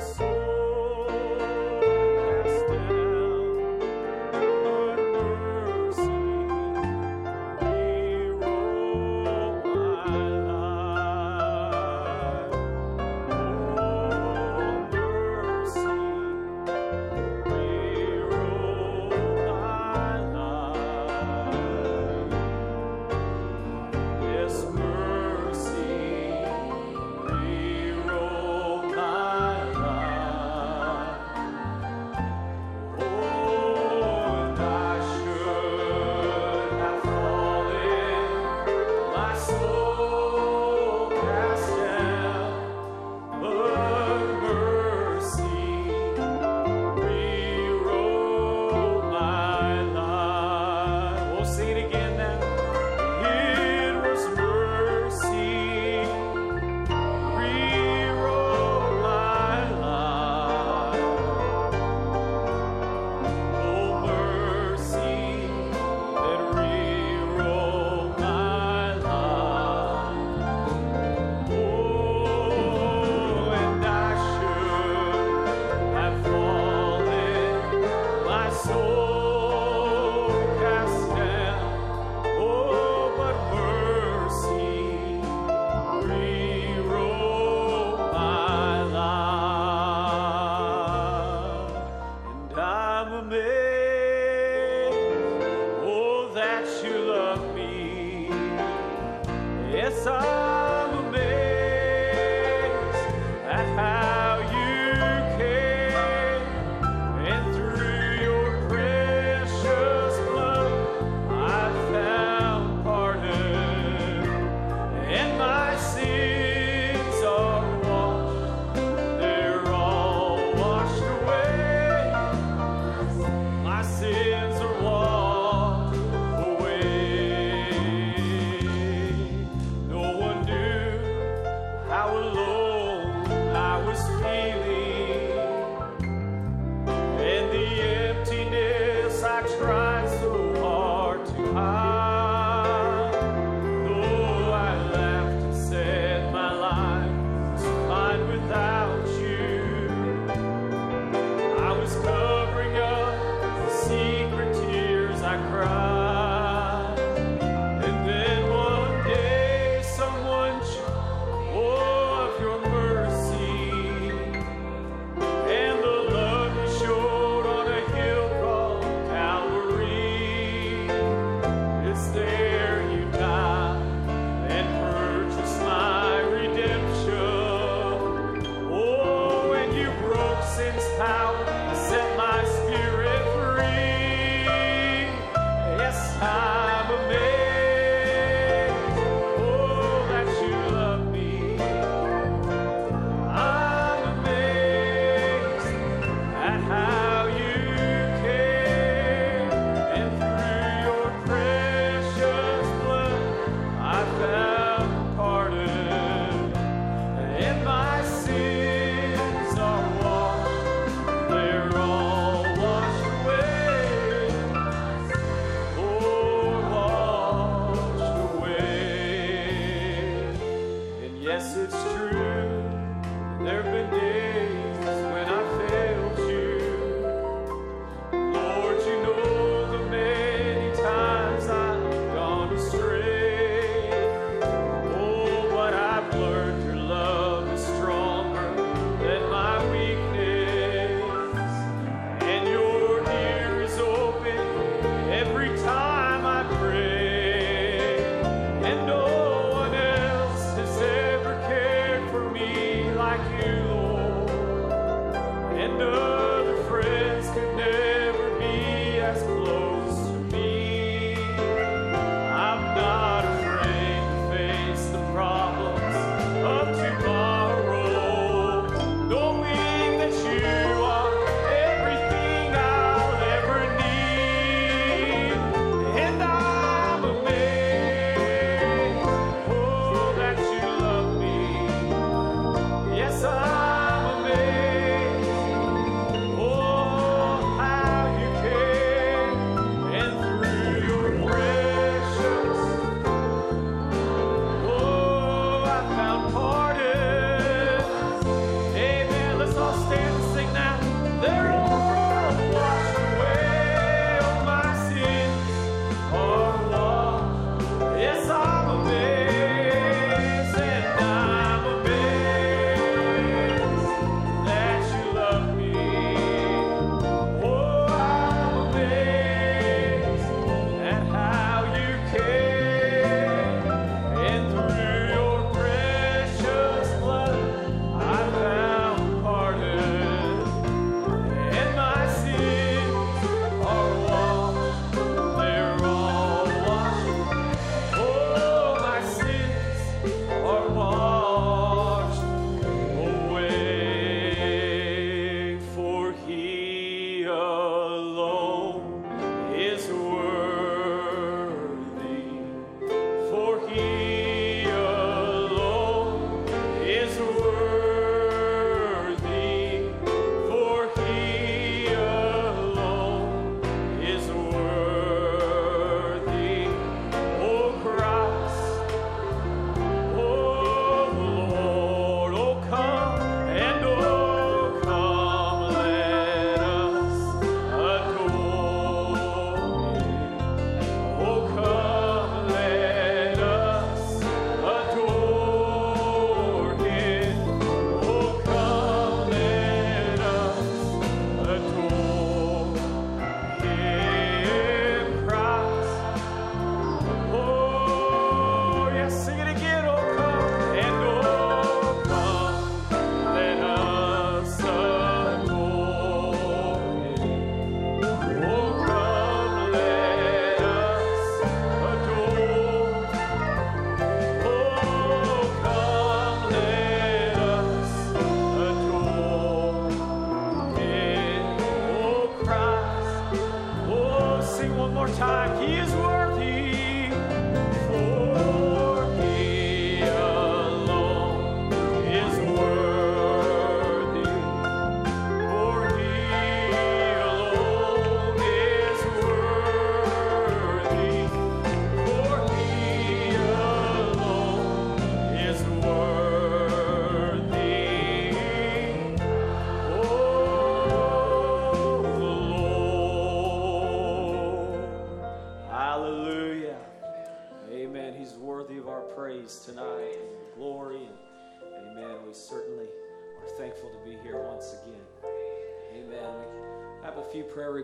Yes,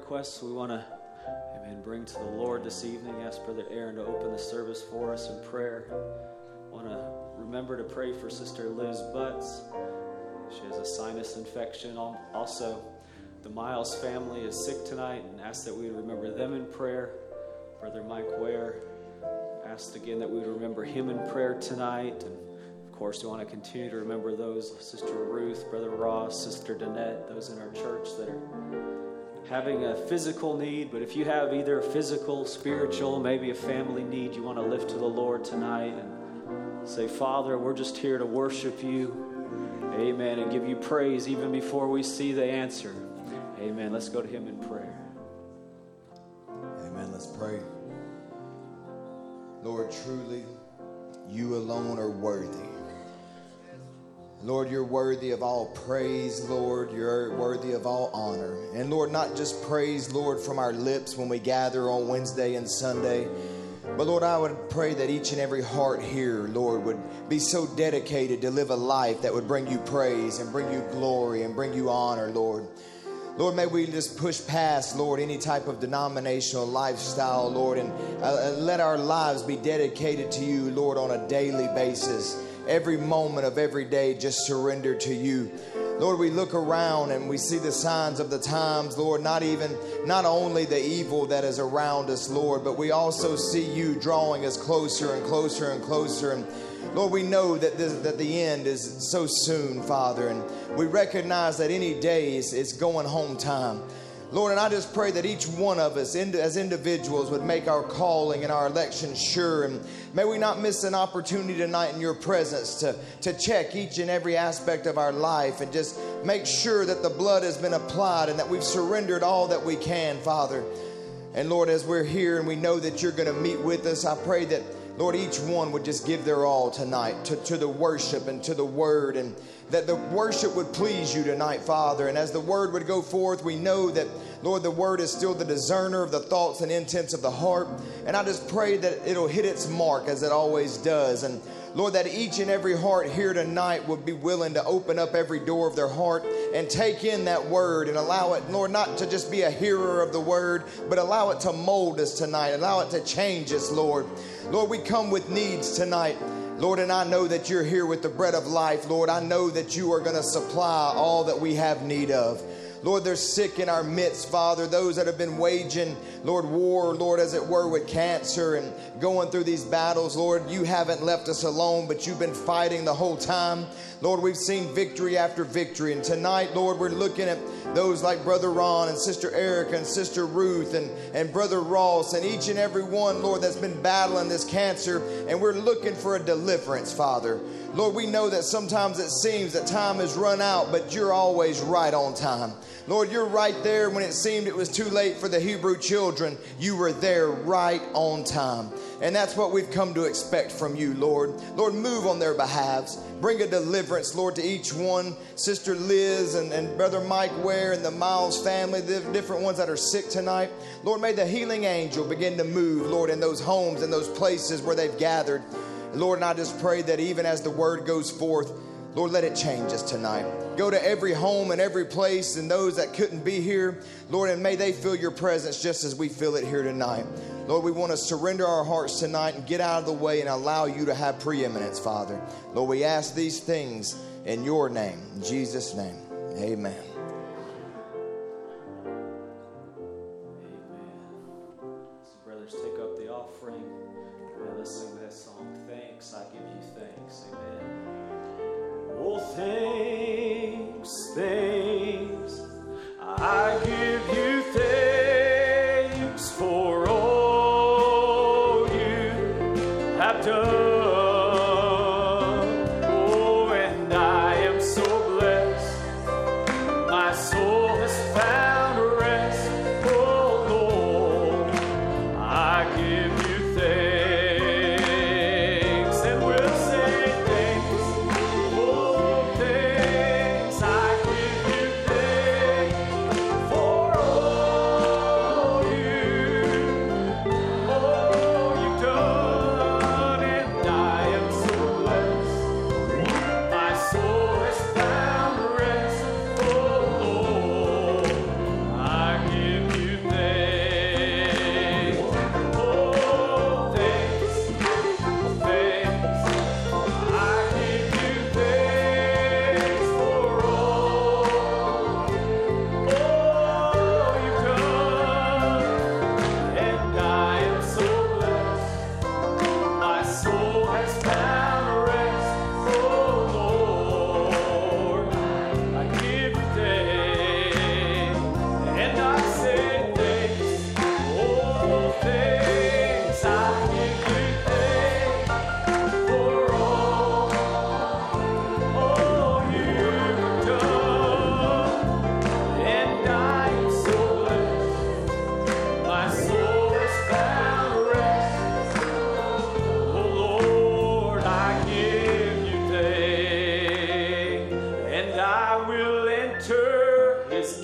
requests we want to, amen, bring to the Lord this evening. Ask Brother Aaron to open the service for us in prayer. Want to remember to pray for Sister Liz Butts. She has a sinus infection. Also, the Miles family is sick tonight and ask that we remember them in prayer. Brother Mike Ware asked again that we would remember him in prayer tonight. And of course, we want to continue to remember those Sister Ruth, Brother Ross, Sister Danette, those in our church that are having a physical need. But if you have either a physical, spiritual, maybe a family need you want to lift to the Lord tonight and say, Father, we're just here to worship you. Amen. And give you praise even before we see the answer. Amen. Let's go to Him in prayer. Amen. Let's pray. Lord, truly, you alone are worthy. Lord, you're worthy of all praise, Lord. You're worthy of all honor. And Lord, not just praise, Lord, from our lips when we gather on Wednesday and Sunday. But Lord, I would pray that each and every heart here, Lord, would be so dedicated to live a life that would bring you praise and bring you glory and bring you honor, Lord. Lord, may we just push past, Lord, any type of denominational lifestyle, Lord, and uh, let our lives be dedicated to you, Lord, on a daily basis. Every moment of every day, just surrender to you. Lord, we look around and we see the signs of the times, Lord, not even, not only the evil that is around us, Lord, but we also see you drawing us closer and closer and closer. And Lord, we know that, this, that the end is so soon, Father, and we recognize that any day is, is going home time. Lord, and I just pray that each one of us as individuals would make our calling and our election sure. And may we not miss an opportunity tonight in your presence to, to check each and every aspect of our life and just make sure that the blood has been applied and that we've surrendered all that we can, Father. And Lord, as we're here and we know that you're going to meet with us, I pray that Lord, each one would just give their all tonight to, to the worship and to the word, and that the worship would please you tonight, Father. And as the word would go forth, we know that, Lord, the word is still the discerner of the thoughts and intents of the heart. And I just pray that it'll hit its mark as it always does. And Lord, that each and every heart here tonight would be willing to open up every door of their heart and take in that word and allow it, Lord, not to just be a hearer of the word, but allow it to mold us tonight, allow it to change us, Lord. Lord, we come with needs tonight. Lord, and I know that you're here with the bread of life. Lord, I know that you are going to supply all that we have need of. Lord, there's sick in our midst, Father, those that have been waging, Lord, war, Lord, as it were, with cancer and going through these battles. Lord, you haven't left us alone, but you've been fighting the whole time. Lord, we've seen victory after victory. And tonight, Lord, we're looking at those like Brother Ron and Sister Erica and Sister Ruth and, and Brother Ross and each and every one, Lord, that's been battling this cancer. And we're looking for a deliverance, Father. Lord, we know that sometimes it seems that time has run out, but you're always right on time. Lord, you're right there when it seemed it was too late for the Hebrew children. You were there right on time. And that's what we've come to expect from you, Lord. Lord, move on their behalves. Bring a deliverance, Lord, to each one. Sister Liz and, and Brother Mike Ware and the Miles family, the different ones that are sick tonight. Lord, may the healing angel begin to move, Lord, in those homes and those places where they've gathered. Lord, and I just pray that even as the word goes forth, Lord, let it change us tonight. Go to every home and every place and those that couldn't be here, Lord, and may they feel your presence just as we feel it here tonight. Lord, we want to surrender our hearts tonight and get out of the way and allow you to have preeminence, Father. Lord, we ask these things in your name, in Jesus' name. Amen. For He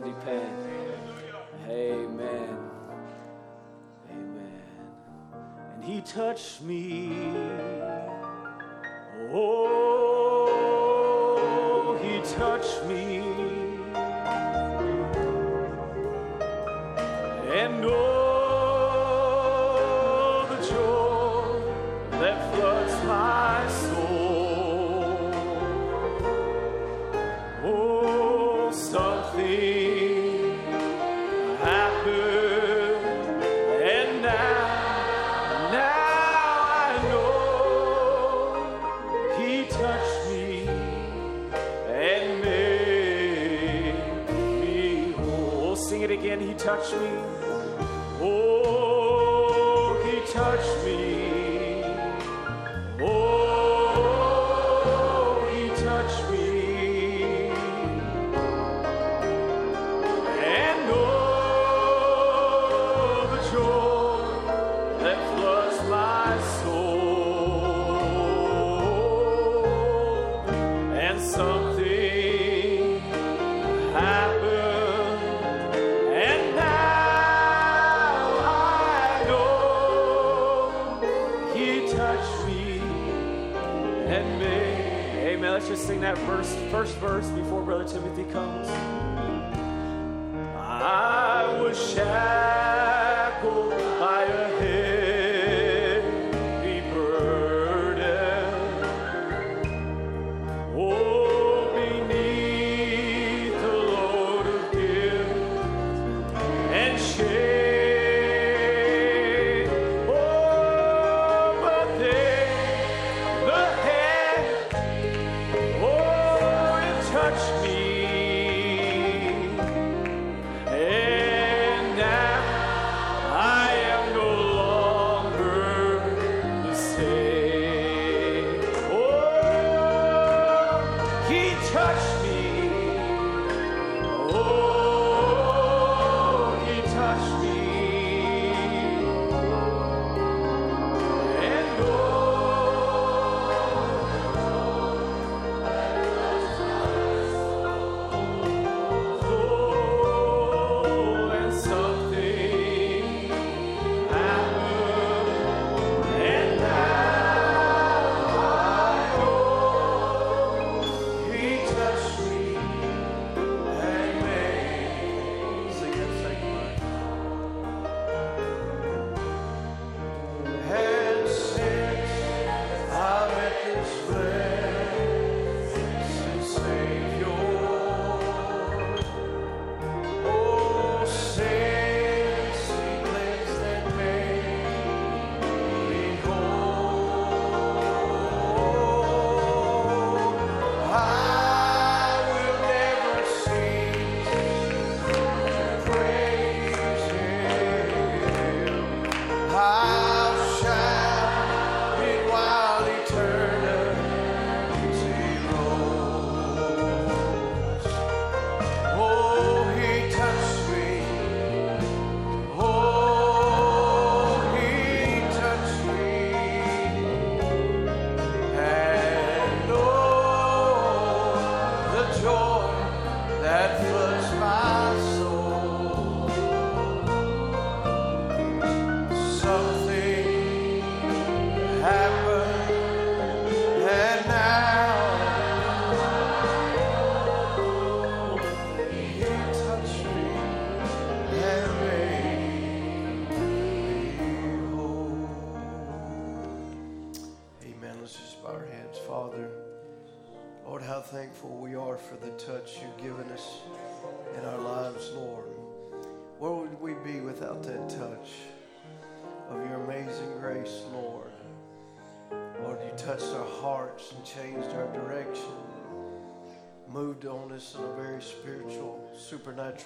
can depend. Amen. Amen. And he touched me. Oh, he touched me.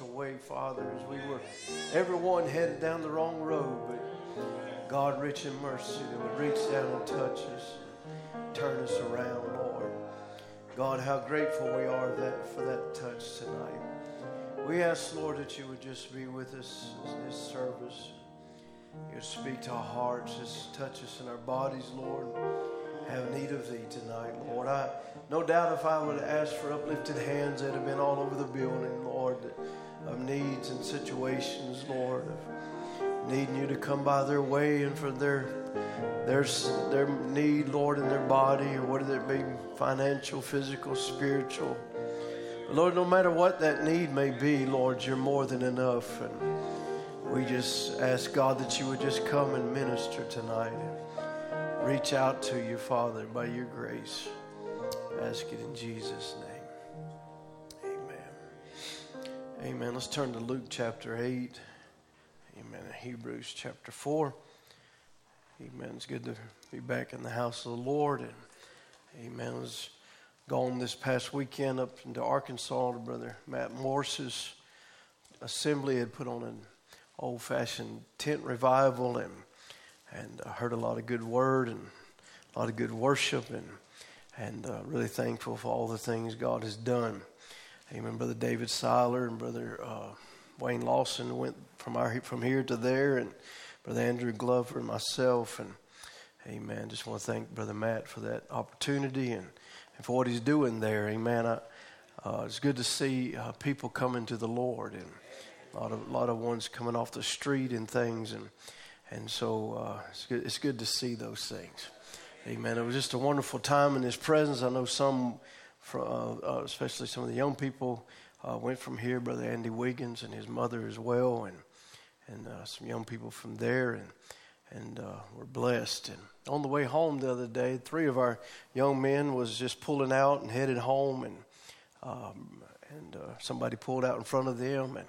way, Father, as we were everyone headed down the wrong road, but God, rich in mercy, that would reach down and touch us, turn us around, Lord. God, how grateful we are that for that touch tonight. We ask, Lord, that you would just be with us in this service. You speak to our hearts, just touch us in our bodies, Lord. Have need of thee tonight, Lord. I no doubt if I would have asked for uplifted hands, they'd have been all over the building, Lord, of needs and situations, Lord, of needing you to come by their way and for their their their need, Lord, in their body, or whether it be financial, physical, spiritual. But Lord, no matter what that need may be, Lord, you're more than enough. And we just ask God that you would just come and minister tonight reach out to you, Father, by your grace. Ask it in Jesus' name. Amen. Amen. Let's turn to Luke chapter 8. Amen. Hebrews chapter 4. Amen. It's good to be back in the house of the Lord. And amen. I was gone this past weekend up into Arkansas to Brother Matt Morse's assembly had put on an old fashioned tent revival and and I heard a lot of good word and a lot of good worship and and uh, really thankful for all the things God has done. Amen. Brother David Seiler and Brother uh, Wayne Lawson went from our from here to there, and Brother Andrew Glover and myself, and Amen. Just want to thank Brother Matt for that opportunity and, and for what he's doing there. Amen. I, uh, it's good to see uh, people coming to the Lord and a lot of a lot of ones coming off the street and things and. And so uh, it's, good, it's good to see those things. Amen. It was just a wonderful time in His presence. I know some, from, uh, uh, especially some of the young people, uh, went from here. Brother Andy Wiggins and his mother as well, and and uh, some young people from there, and and uh, we're blessed. And on the way home the other day, three of our young men was just pulling out and headed home, and um, and somebody pulled out in front of them, and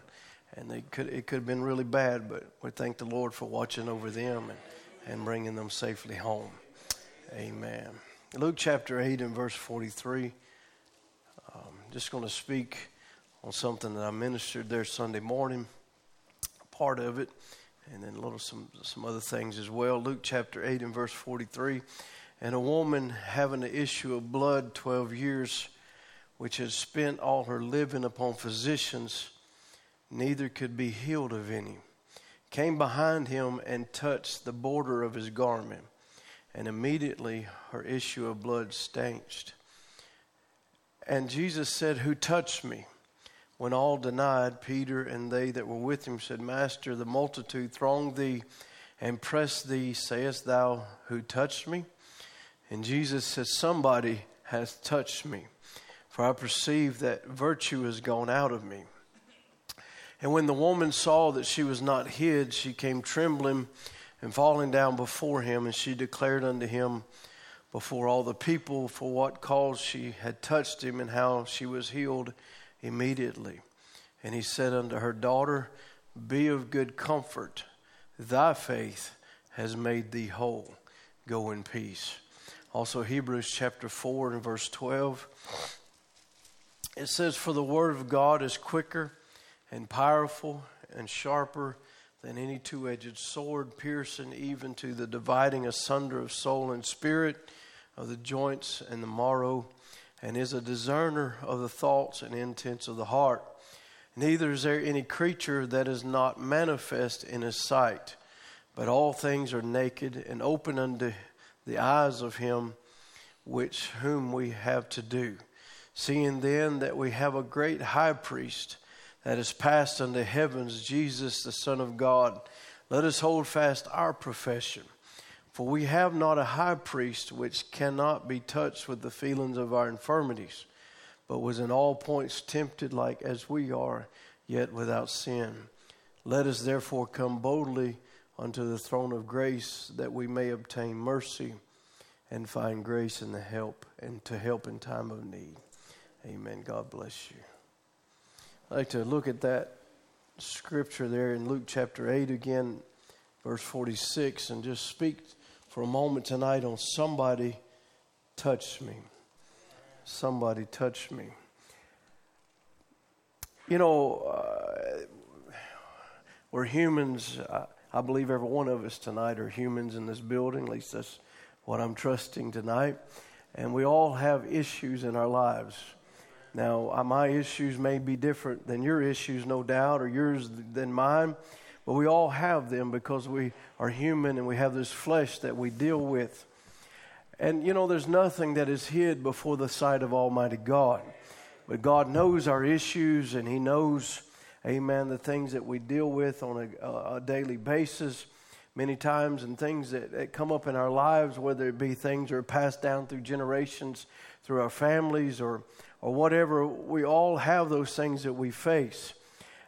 and they could it could have been really bad, but we thank the Lord for watching over them and, and bringing them safely home. Amen. Luke chapter 8 and verse 43. Um, just going to speak on something that I ministered there Sunday morning, part of it, and then a little some some other things as well. Luke chapter 8 and verse 43. And a woman having an issue of blood 12 years, which had spent all her living upon physicians neither could be healed of any, came behind him and touched the border of his garment, and immediately her issue of blood stanched. And Jesus said, Who touched me? When all denied, Peter and they that were with him said, Master, the multitude thronged thee and pressed thee. Sayest thou, Who touched me? And Jesus said, Somebody has touched me, for I perceive that virtue is gone out of me. And when the woman saw that she was not hid, she came trembling and falling down before him, and she declared unto him before all the people for what cause she had touched him and how she was healed immediately. And he said unto her, Daughter, be of good comfort. Thy faith has made thee whole. Go in peace. Also, Hebrews chapter 4 and verse 12. It says, For the word of God is quicker and powerful and sharper than any two edged sword, piercing even to the dividing asunder of soul and spirit, of the joints and the marrow, and is a discerner of the thoughts and intents of the heart. Neither is there any creature that is not manifest in his sight, but all things are naked and open unto the eyes of him which whom we have to do. Seeing then that we have a great high priest that is passed unto heavens, Jesus, the Son of God. Let us hold fast our profession. For we have not a high priest which cannot be touched with the feelings of our infirmities, but was in all points tempted like as we are, yet without sin. Let us therefore come boldly unto the throne of grace that we may obtain mercy and find grace in the help and to help in time of need. Amen. God bless you. I'd like to look at that scripture there in Luke chapter 8 again, verse 46, and just speak for a moment tonight on somebody touched me. Somebody touched me. You know, uh, we're humans. I, I believe every one of us tonight are humans in this building. At least that's what I'm trusting tonight. And we all have issues in our lives. Now, uh, my issues may be different than your issues, no doubt, or yours than mine, but we all have them because we are human and we have this flesh that we deal with. And you know, there's nothing that is hid before the sight of Almighty God. But God knows our issues and He knows, amen, the things that we deal with on a, a daily basis many times and things that, that, come up in our lives, whether it be things that are passed down through generations, through our families, or, or whatever, we all have those things that we face.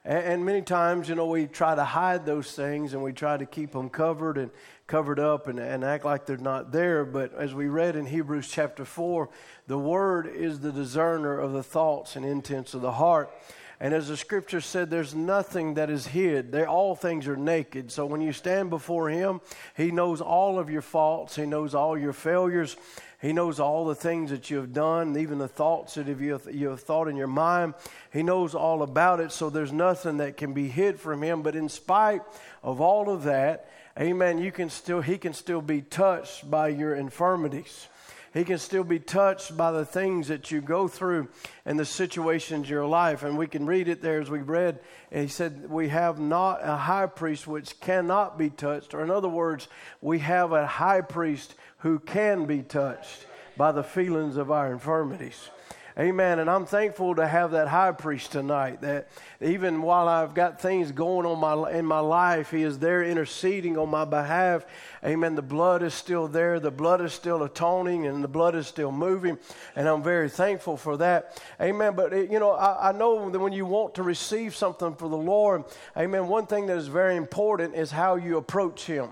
And, and many times, you know, we try to hide those things and we try to keep them covered and covered up and, and act like they're not there. But as we read in Hebrews chapter 4, the Word is the discerner of the thoughts and intents of the heart. And as the scripture said, there's nothing that is hid. They're, all things are naked. So when you stand before Him, He knows all of your faults, He knows all your failures. He knows all the things that you have done, even the thoughts that you have, you have thought in your mind. He knows all about it, so there's nothing that can be hid from Him. But in spite of all of that, amen, you can still, He can still be touched by your infirmities. He can still be touched by the things that you go through and the situations in your life. And we can read it there as we read. And he said, We have not a high priest which cannot be touched. Or, in other words, we have a high priest who can be touched by the feelings of our infirmities. Amen. And I'm thankful to have that high priest tonight. That even while I've got things going on my in my life, he is there interceding on my behalf. Amen. The blood is still there. The blood is still atoning, and the blood is still moving. And I'm very thankful for that. Amen. But it, you know, I, I know that when you want to receive something for the Lord, Amen. One thing that is very important is how you approach Him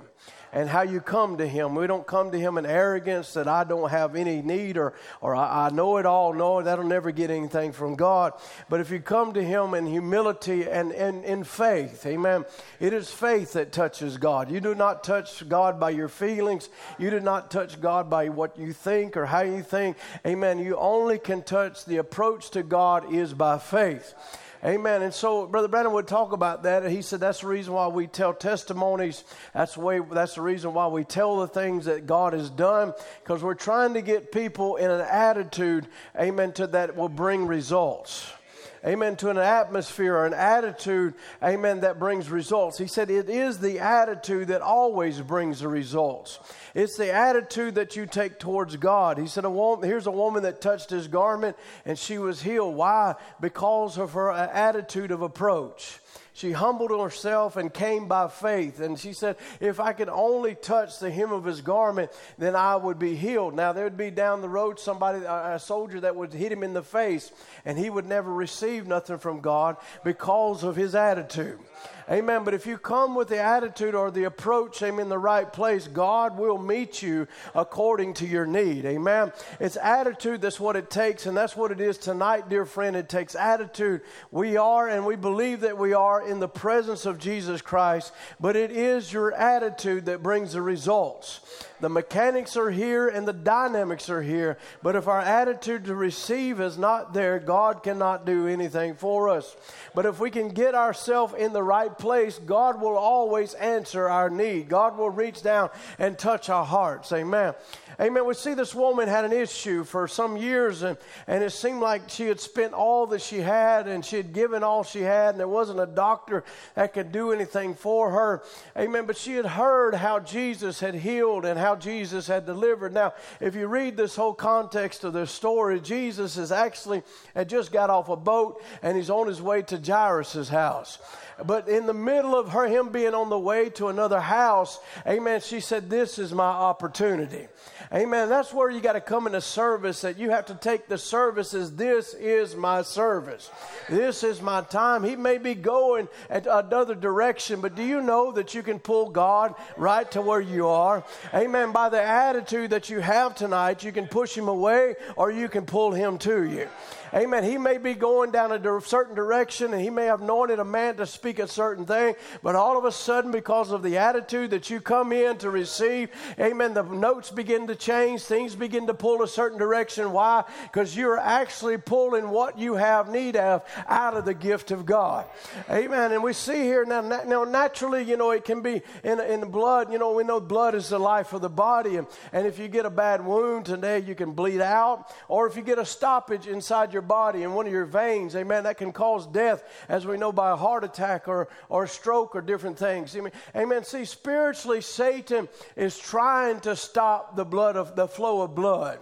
and how you come to Him. We don't come to Him in arrogance that I don't have any need or, or I, I know it all. No, that'll never get anything from God. But if you come to Him in humility and, and in faith, amen, it is faith that touches God. You do not touch God by your feelings, you do not touch God by what you think or how you think. Amen. You only can touch the approach to God is by faith. Amen. And so Brother Brandon would talk about that. He said that's the reason why we tell testimonies. That's the way. That's the reason why we tell the things that God has done because we're trying to get people in an attitude, amen, to that will bring results amen, to an atmosphere or an attitude, amen, that brings results. He said it is the attitude that always brings the results. It's the attitude that you take towards God. He said, a woman, Here's a woman that touched his garment and she was healed. Why? Because of her uh, attitude of approach. She humbled herself and came by faith. And she said, If I could only touch the hem of his garment, then I would be healed. Now, there would be down the road somebody, a soldier that would hit him in the face, and he would never receive nothing from God because of his attitude. Amen. But if you come with the attitude or the approach, amen, the right place, God will meet you according to your need. Amen. It's attitude that's what it takes, and that's what it is tonight, dear friend. It takes attitude. We are, and we believe that we are in the presence of Jesus Christ, but it is your attitude that brings the results. The mechanics are here and the dynamics are here. But if our attitude to receive is not there, God cannot do anything for us. But if we can get ourselves in the right place, God will always answer our need. God will reach down and touch our hearts. Amen. Amen. We see this woman had an issue for some years, and, and it seemed like she had spent all that she had and she had given all she had, and there wasn't a doctor that could do anything for her. Amen. But she had heard how Jesus had healed and how Jesus had delivered. Now, if you read this whole context of this story, Jesus is actually had just got off a boat and he's on his way to Jairus' house. But in the middle of her, him being on the way to another house, amen, she said, This is my opportunity. Amen. That's where you got to come into service, that you have to take the service as this is my service. This is my time. He may be going at another direction, but do you know that you can pull God right to where you are? Amen. By the attitude that you have tonight, you can push him away or you can pull him to you. Amen. He may be going down a certain direction and he may have anointed a man to speak a certain thing, but all of a sudden, because of the attitude that you come in to receive, amen, the notes begin to change. Things begin to pull a certain direction. Why? Because you're actually pulling what you have need of out of the gift of God. Amen. And we see here now, now naturally, you know, it can be in, in the blood. You know, we know blood is the life of the body. And, and if you get a bad wound today, you can bleed out. Or if you get a stoppage inside your body in one of your veins, amen, that can cause death, as we know, by a heart attack or, or stroke or different things. Amen. amen. See, spiritually, Satan is trying to stop the blood of the flow of blood.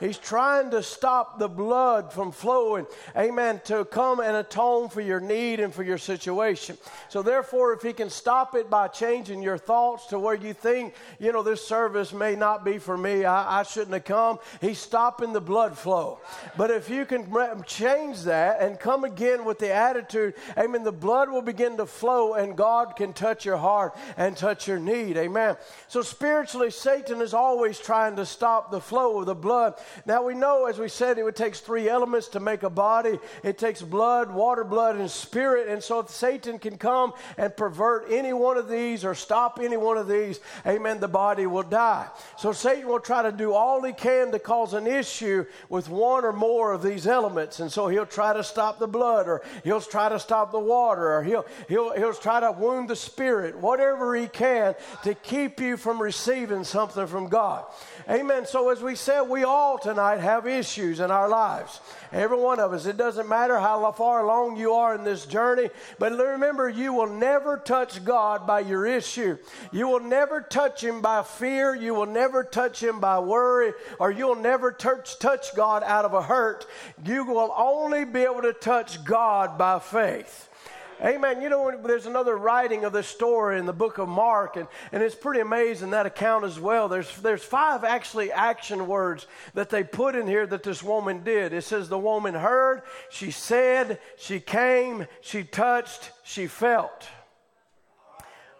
He's trying to stop the blood from flowing, amen, to come and atone for your need and for your situation. So, therefore, if he can stop it by changing your thoughts to where you think, you know, this service may not be for me, I, I shouldn't have come, he's stopping the blood flow. But if you can change that and come again with the attitude, amen, the blood will begin to flow and God can touch your heart and touch your need, amen. So, spiritually, Satan is always trying to stop the flow of the blood now we know, as we said, it takes three elements to make a body it takes blood, water, blood, and spirit. And so if Satan can come and pervert any one of these or stop any one of these, amen, the body will die. So Satan will try to do all he can to cause an issue with one or more of these elements. And so he'll try to stop the blood or he'll try to stop the water or he'll, he'll, he'll try to wound the spirit, whatever he can to keep you from receiving something from God. Amen. So as we said, we all tonight have issues in our lives. Every one of us. It doesn't matter how far along you are in this journey, but remember, you will never touch God by your issue. You will never touch Him by fear. You will never touch Him by worry, or you'll never touch, touch God out of a hurt. You will only be able to touch God by faith. Amen. You know, there's another writing of this story in the book of Mark, and, and it's pretty amazing that account as well. There's, there's five actually action words that they put in here that this woman did. It says the woman heard, she said, she came, she touched, she felt.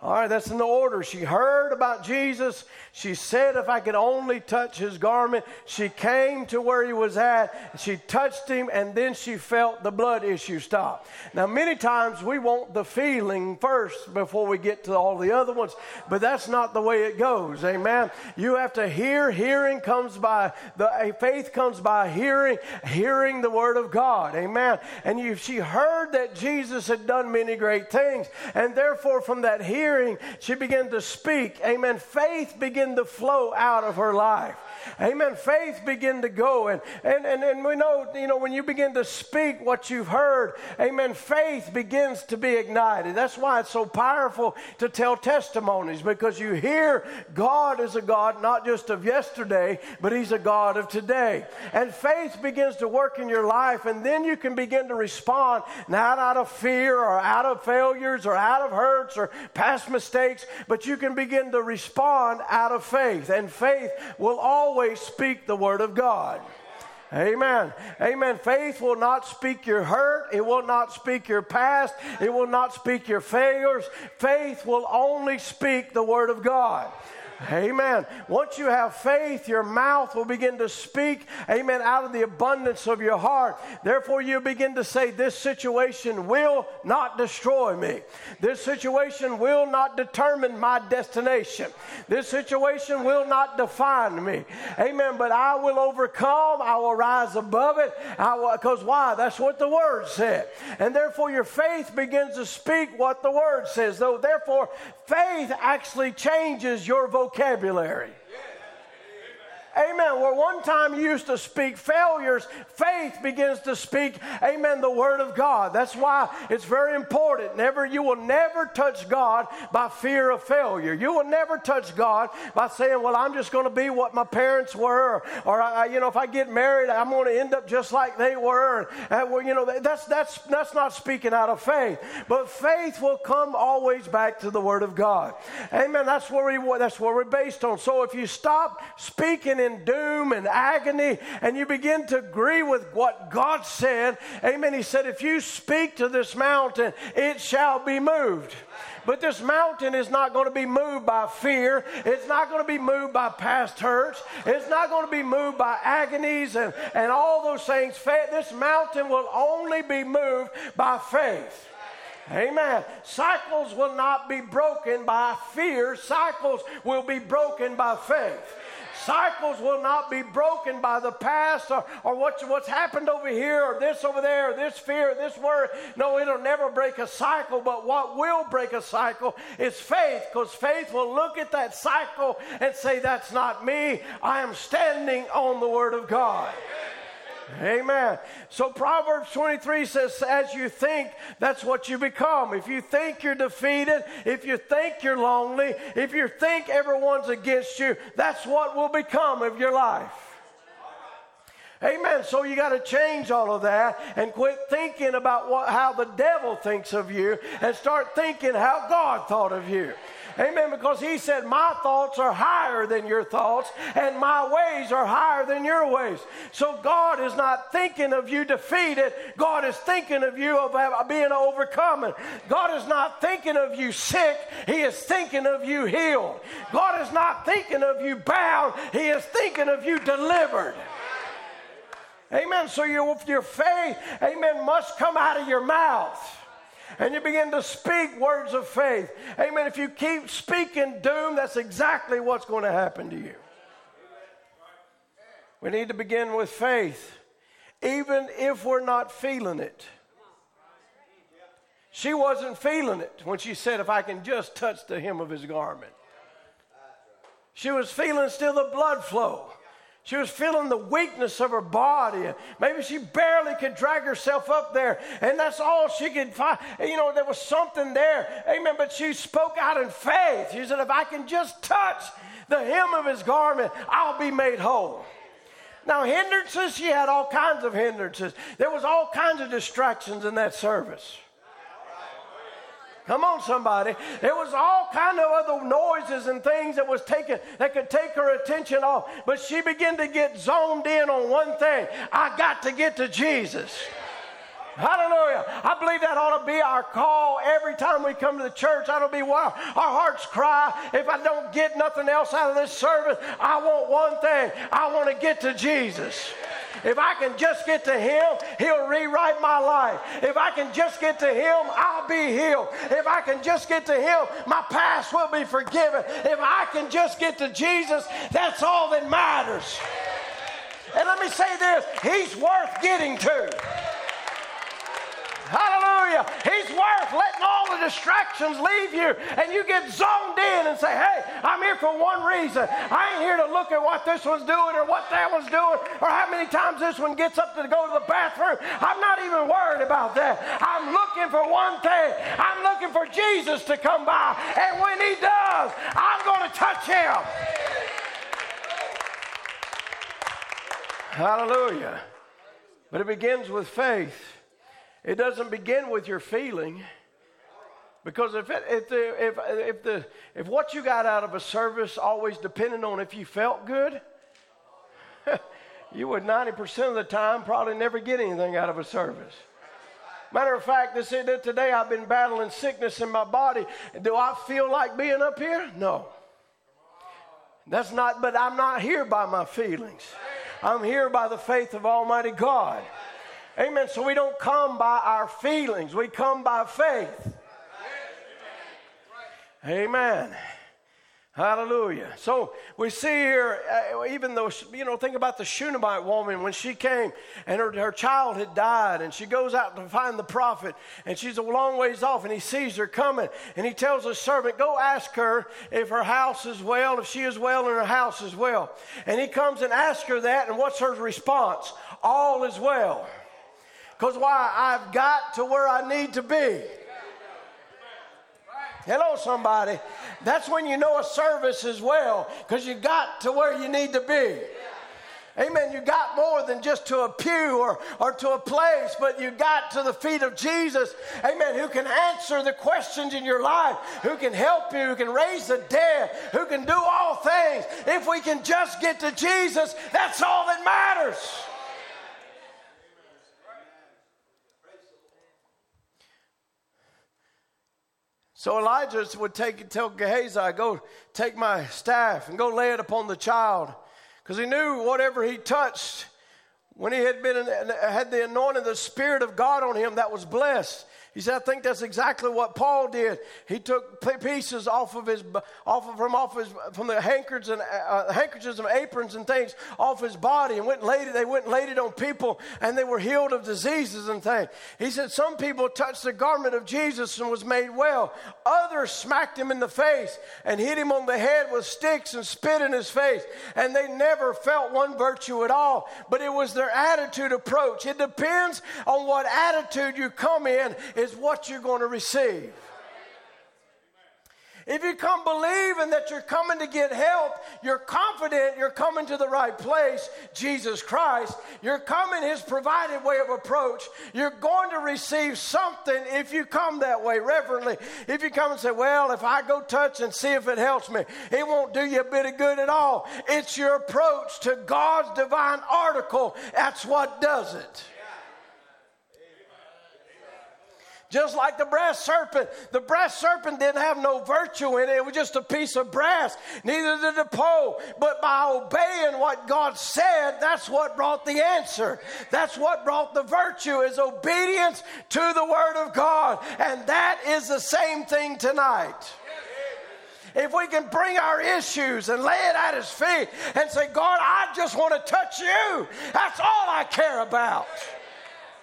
All right, that's in the order. She heard about Jesus. She said, If I could only touch his garment. She came to where he was at. She touched him, and then she felt the blood issue stop. Now, many times we want the feeling first before we get to all the other ones, but that's not the way it goes. Amen. You have to hear. Hearing comes by the faith comes by hearing, hearing the word of God. Amen. And you, she heard that Jesus had done many great things, and therefore, from that hearing, hearing, she began to speak. Amen. Faith began to flow out of her life. Amen. Faith begin to go. And, and, and, and we know, you know, when you begin to speak what you've heard, amen, faith begins to be ignited. That's why it's so powerful to tell testimonies because you hear God is a God not just of yesterday, but He's a God of today. And faith begins to work in your life, and then you can begin to respond not out of fear or out of failures or out of hurts or past mistakes, but you can begin to respond out of faith. And faith will always always speak the word of God. Amen. Amen. Faith will not speak your hurt. It will not speak your past. It will not speak your failures. Faith will only speak the word of God. Amen. Once you have faith, your mouth will begin to speak, amen, out of the abundance of your heart. Therefore, you begin to say, This situation will not destroy me. This situation will not determine my destination. This situation will not define me. Amen. But I will overcome. I will rise above it. Because why? That's what the Word said. And therefore, your faith begins to speak what the Word says. Though, therefore, faith actually changes your vocabulary. Amen. Where one time you used to speak failures, faith begins to speak, amen, the word of God. That's why it's very important. Never, you will never touch God by fear of failure. You will never touch God by saying, well, I'm just going to be what my parents were, or, or I, you know, if I get married, I'm going to end up just like they were. And, and well, you know, that's, that's, that's not speaking out of faith. But faith will come always back to the word of God. Amen. That's where, we, that's where we're based on. So if you stop speaking in doom and agony, and you begin to agree with what God said. Amen. He said, If you speak to this mountain, it shall be moved. But this mountain is not going to be moved by fear. It's not going to be moved by past hurts. It's not going to be moved by agonies and, and all those things. This mountain will only be moved by faith. Amen. Cycles will not be broken by fear, cycles will be broken by faith. Cycles will not be broken by the past or, or what, what's happened over here or this over there or this fear or this word. No, it'll never break a cycle, but what will break a cycle is faith because faith will look at that cycle and say, That's not me. I am standing on the Word of God. Amen. So Proverbs 23 says, as you think, that's what you become. If you think you're defeated, if you think you're lonely, if you think everyone's against you, that's what will become of your life. Amen. So you got to change all of that and quit thinking about what, how the devil thinks of you and start thinking how God thought of you. Amen. Because he said, My thoughts are higher than your thoughts, and my ways are higher than your ways. So God is not thinking of you defeated. God is thinking of you of being overcome. God is not thinking of you sick. He is thinking of you healed. God is not thinking of you bound. He is thinking of you delivered. Amen. So your, your faith, amen, must come out of your mouth and you begin to speak words of faith. Amen. If you keep speaking doom, that's exactly what's going to happen to you. We need to begin with faith, even if we're not feeling it. She wasn't feeling it when she said, If I can just touch the hem of his garment. She was feeling still the blood flow. She was feeling the weakness of her body. Maybe she barely could drag herself up there, and that's all she could find. You know, there was something there. Amen. But she spoke out in faith. She said, If I can just touch the hem of his garment, I'll be made whole. Now, hindrances, she had all kinds of hindrances. There was all kinds of distractions in that service. Come on, somebody. There was all kind of other noises and things that was taken that could take her attention off. But she began to get zoned in on one thing. I got to get to Jesus. Hallelujah. I believe that ought to be our call every time we come to the church. That'll be why our hearts cry. If I don't get nothing else out of this service, I want one thing. I want to get to Jesus. If I can just get to Him, He'll rewrite my life. If I can just get to Him, I'll be healed. If I can just get to Him, my past will be forgiven. If I can just get to Jesus, that's all that matters. And let me say this He's worth getting to. Hallelujah. He's worth letting all the distractions leave you and you get zoned in and say, hey, I'm here for one reason. I ain't here to look at what this one's doing or what that one's doing or how many times this one gets up to go to the bathroom. I'm not even worried about that. I'm looking for one thing. I'm looking for Jesus to come by. And when he does, I'm going to touch him. Hallelujah. But it begins with faith. It doesn't begin with your feeling. Because if, it, if, the, if, if, the, if what you got out of a service always depended on if you felt good, you would 90% of the time probably never get anything out of a service. Matter of fact, this, today I've been battling sickness in my body. Do I feel like being up here? No. That's not, but I'm not here by my feelings. I'm here by the faith of Almighty God. Amen. So we don't come by our feelings, we come by faith. Amen. Hallelujah. So we see here, uh, even though, you know, think about the Shunammite woman when she came and her, her child had died, and she goes out to find the prophet, and she's a long ways off, and he sees her coming, and he tells his servant, Go ask her if her house is well, if she is well, and her house is well. And he comes and asks her that, and what's her response? All is well. Because why? I've got to where I need to be. Hello, somebody. That's when you know a service is well, because you got to where you need to be. Amen. You got more than just to a pew or, or to a place, but you got to the feet of Jesus. Amen. Who can answer the questions in your life, who can help you, who can raise the dead, who can do all things. If we can just get to Jesus, that's all that matters. So Elijah would take tell Gehazi, go take my staff and go lay it upon the child. Because he knew whatever he touched, when he had been had the anointing, the Spirit of God on him, that was blessed. He said, I think that's exactly what Paul did. He took pieces off of his, off of, from off his, from the handkerchiefs and uh, handkerchiefs and aprons and things off his body and went and laid it. They went and laid it on people, and they were healed of diseases and things. He said, some people touched the garment of Jesus and was made well. Others smacked him in the face and hit him on the head with sticks and spit in his face, and they never felt one virtue at all. But it was their attitude approach. It depends on what attitude you come in is what you're going to receive. If you come believing that you're coming to get help, you're confident you're coming to the right place, Jesus Christ. You're coming His provided way of approach. You're going to receive something if you come that way reverently. If you come and say, Well, if I go touch and see if it helps me, it won't do you a bit of good at all. It's your approach to God's divine article. That's what does it. Just like the brass serpent. The brass serpent didn't have no virtue in it, it was just a piece of brass. Neither did the pole. But by obeying what God said, that's what brought the answer. That's what brought the virtue, is obedience to the Word of God. And that is the same thing tonight if we can bring our issues and lay it at his feet and say, God, I just want to touch you. That's all I care about.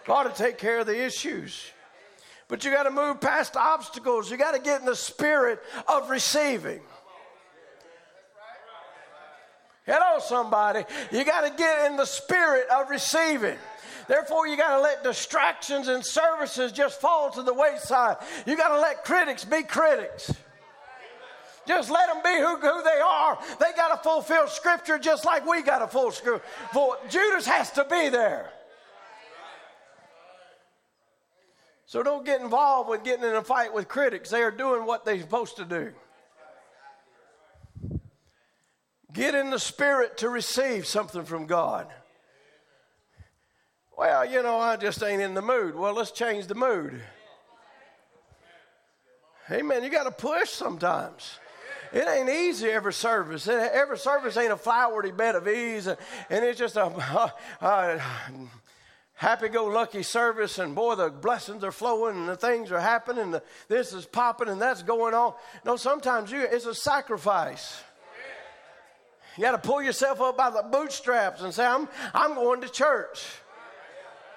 God to take care of the issues. But you got to move past obstacles. You got to get in the spirit of receiving. Hello, somebody. You got to get in the spirit of receiving. Therefore, you got to let distractions and services just fall to the wayside. You got to let critics be critics. Just let them be who, who they are. They got to fulfill Scripture just like we got to fulfill. Judas has to be there. So don't get involved with getting in a fight with critics. They are doing what they're supposed to do. Get in the spirit to receive something from God. Well, you know, I just ain't in the mood. Well, let's change the mood. Hey, Amen. You got to push sometimes. It ain't easy every service. every service ain't a flowery bed of ease, and, it's just a, uh, uh, happy go lucky service, and boy, the blessings are flowing, and the things are happening, and the, this is popping, and that's going on. No, sometimes you, it's a sacrifice. You got to pull yourself up by the bootstraps and say, I'm, I'm going to church.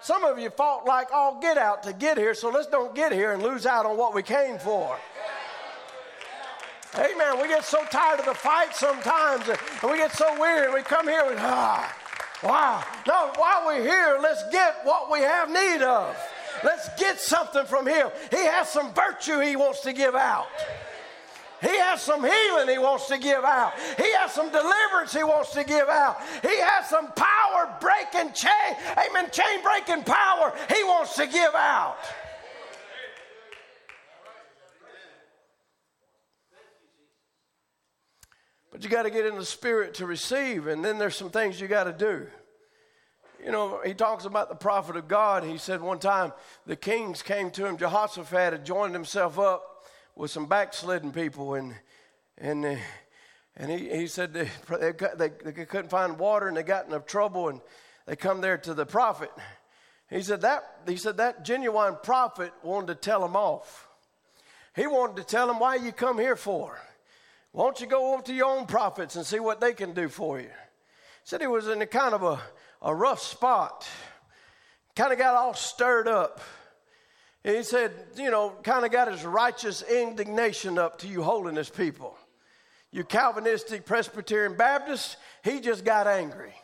Some of you fought like all get out to get here, so let's don't get here and lose out on what we came for. Amen. We get so tired of the fight sometimes, and we get so weary, and we come here and, ah, Wow. Now, while we're here, let's get what we have need of. Let's get something from Him. He has some virtue He wants to give out. He has some healing He wants to give out. He has some deliverance He wants to give out. He has some power breaking chain, amen, chain breaking power He wants to give out. But you got to get in the spirit to receive, and then there's some things you got to do. You know, he talks about the prophet of God. He said one time the kings came to him. Jehoshaphat had joined himself up with some backslidden people, and and uh, and he, he said they, they, they, couldn't find water, and they got into trouble, and they come there to the prophet. He said that he said that genuine prophet wanted to tell them off. He wanted to tell them why you come here for. Won't you go over to your own prophets and see what they can do for you? Said he was in a kind of a, a rough spot, kind of got all stirred up. He said, you know, kind of got his righteous indignation up to you holiness people. You Calvinistic Presbyterian Baptists, he just got angry.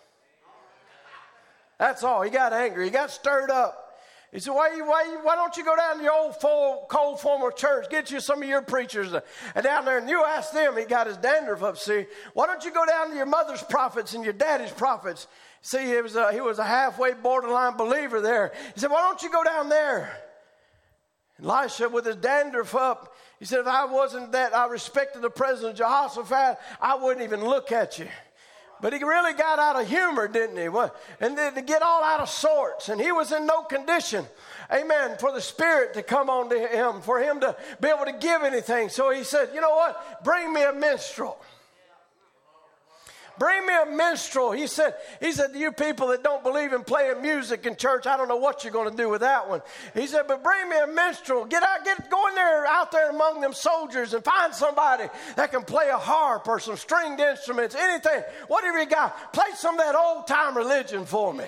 That's all. He got angry. He got stirred up. He said, why, why, why don't you go down to your old full, cold former church, get you some of your preachers and down there, and you ask them, he got his dandruff up, see, why don't you go down to your mother's prophets and your daddy's prophets? See, he was a, he was a halfway borderline believer there. He said, why don't you go down there? Elisha, with his dandruff up, he said, if I wasn't that, I respected the president Jehoshaphat, I wouldn't even look at you. But he really got out of humor, didn't he? And then to get all out of sorts. And he was in no condition, amen, for the Spirit to come on to him, for him to be able to give anything. So he said, You know what? Bring me a minstrel. Bring me a minstrel. He said, he said, you people that don't believe in playing music in church, I don't know what you're going to do with that one. He said, but bring me a minstrel. Get out, get go in there out there among them soldiers and find somebody that can play a harp or some stringed instruments, anything, whatever you got. Play some of that old time religion for me.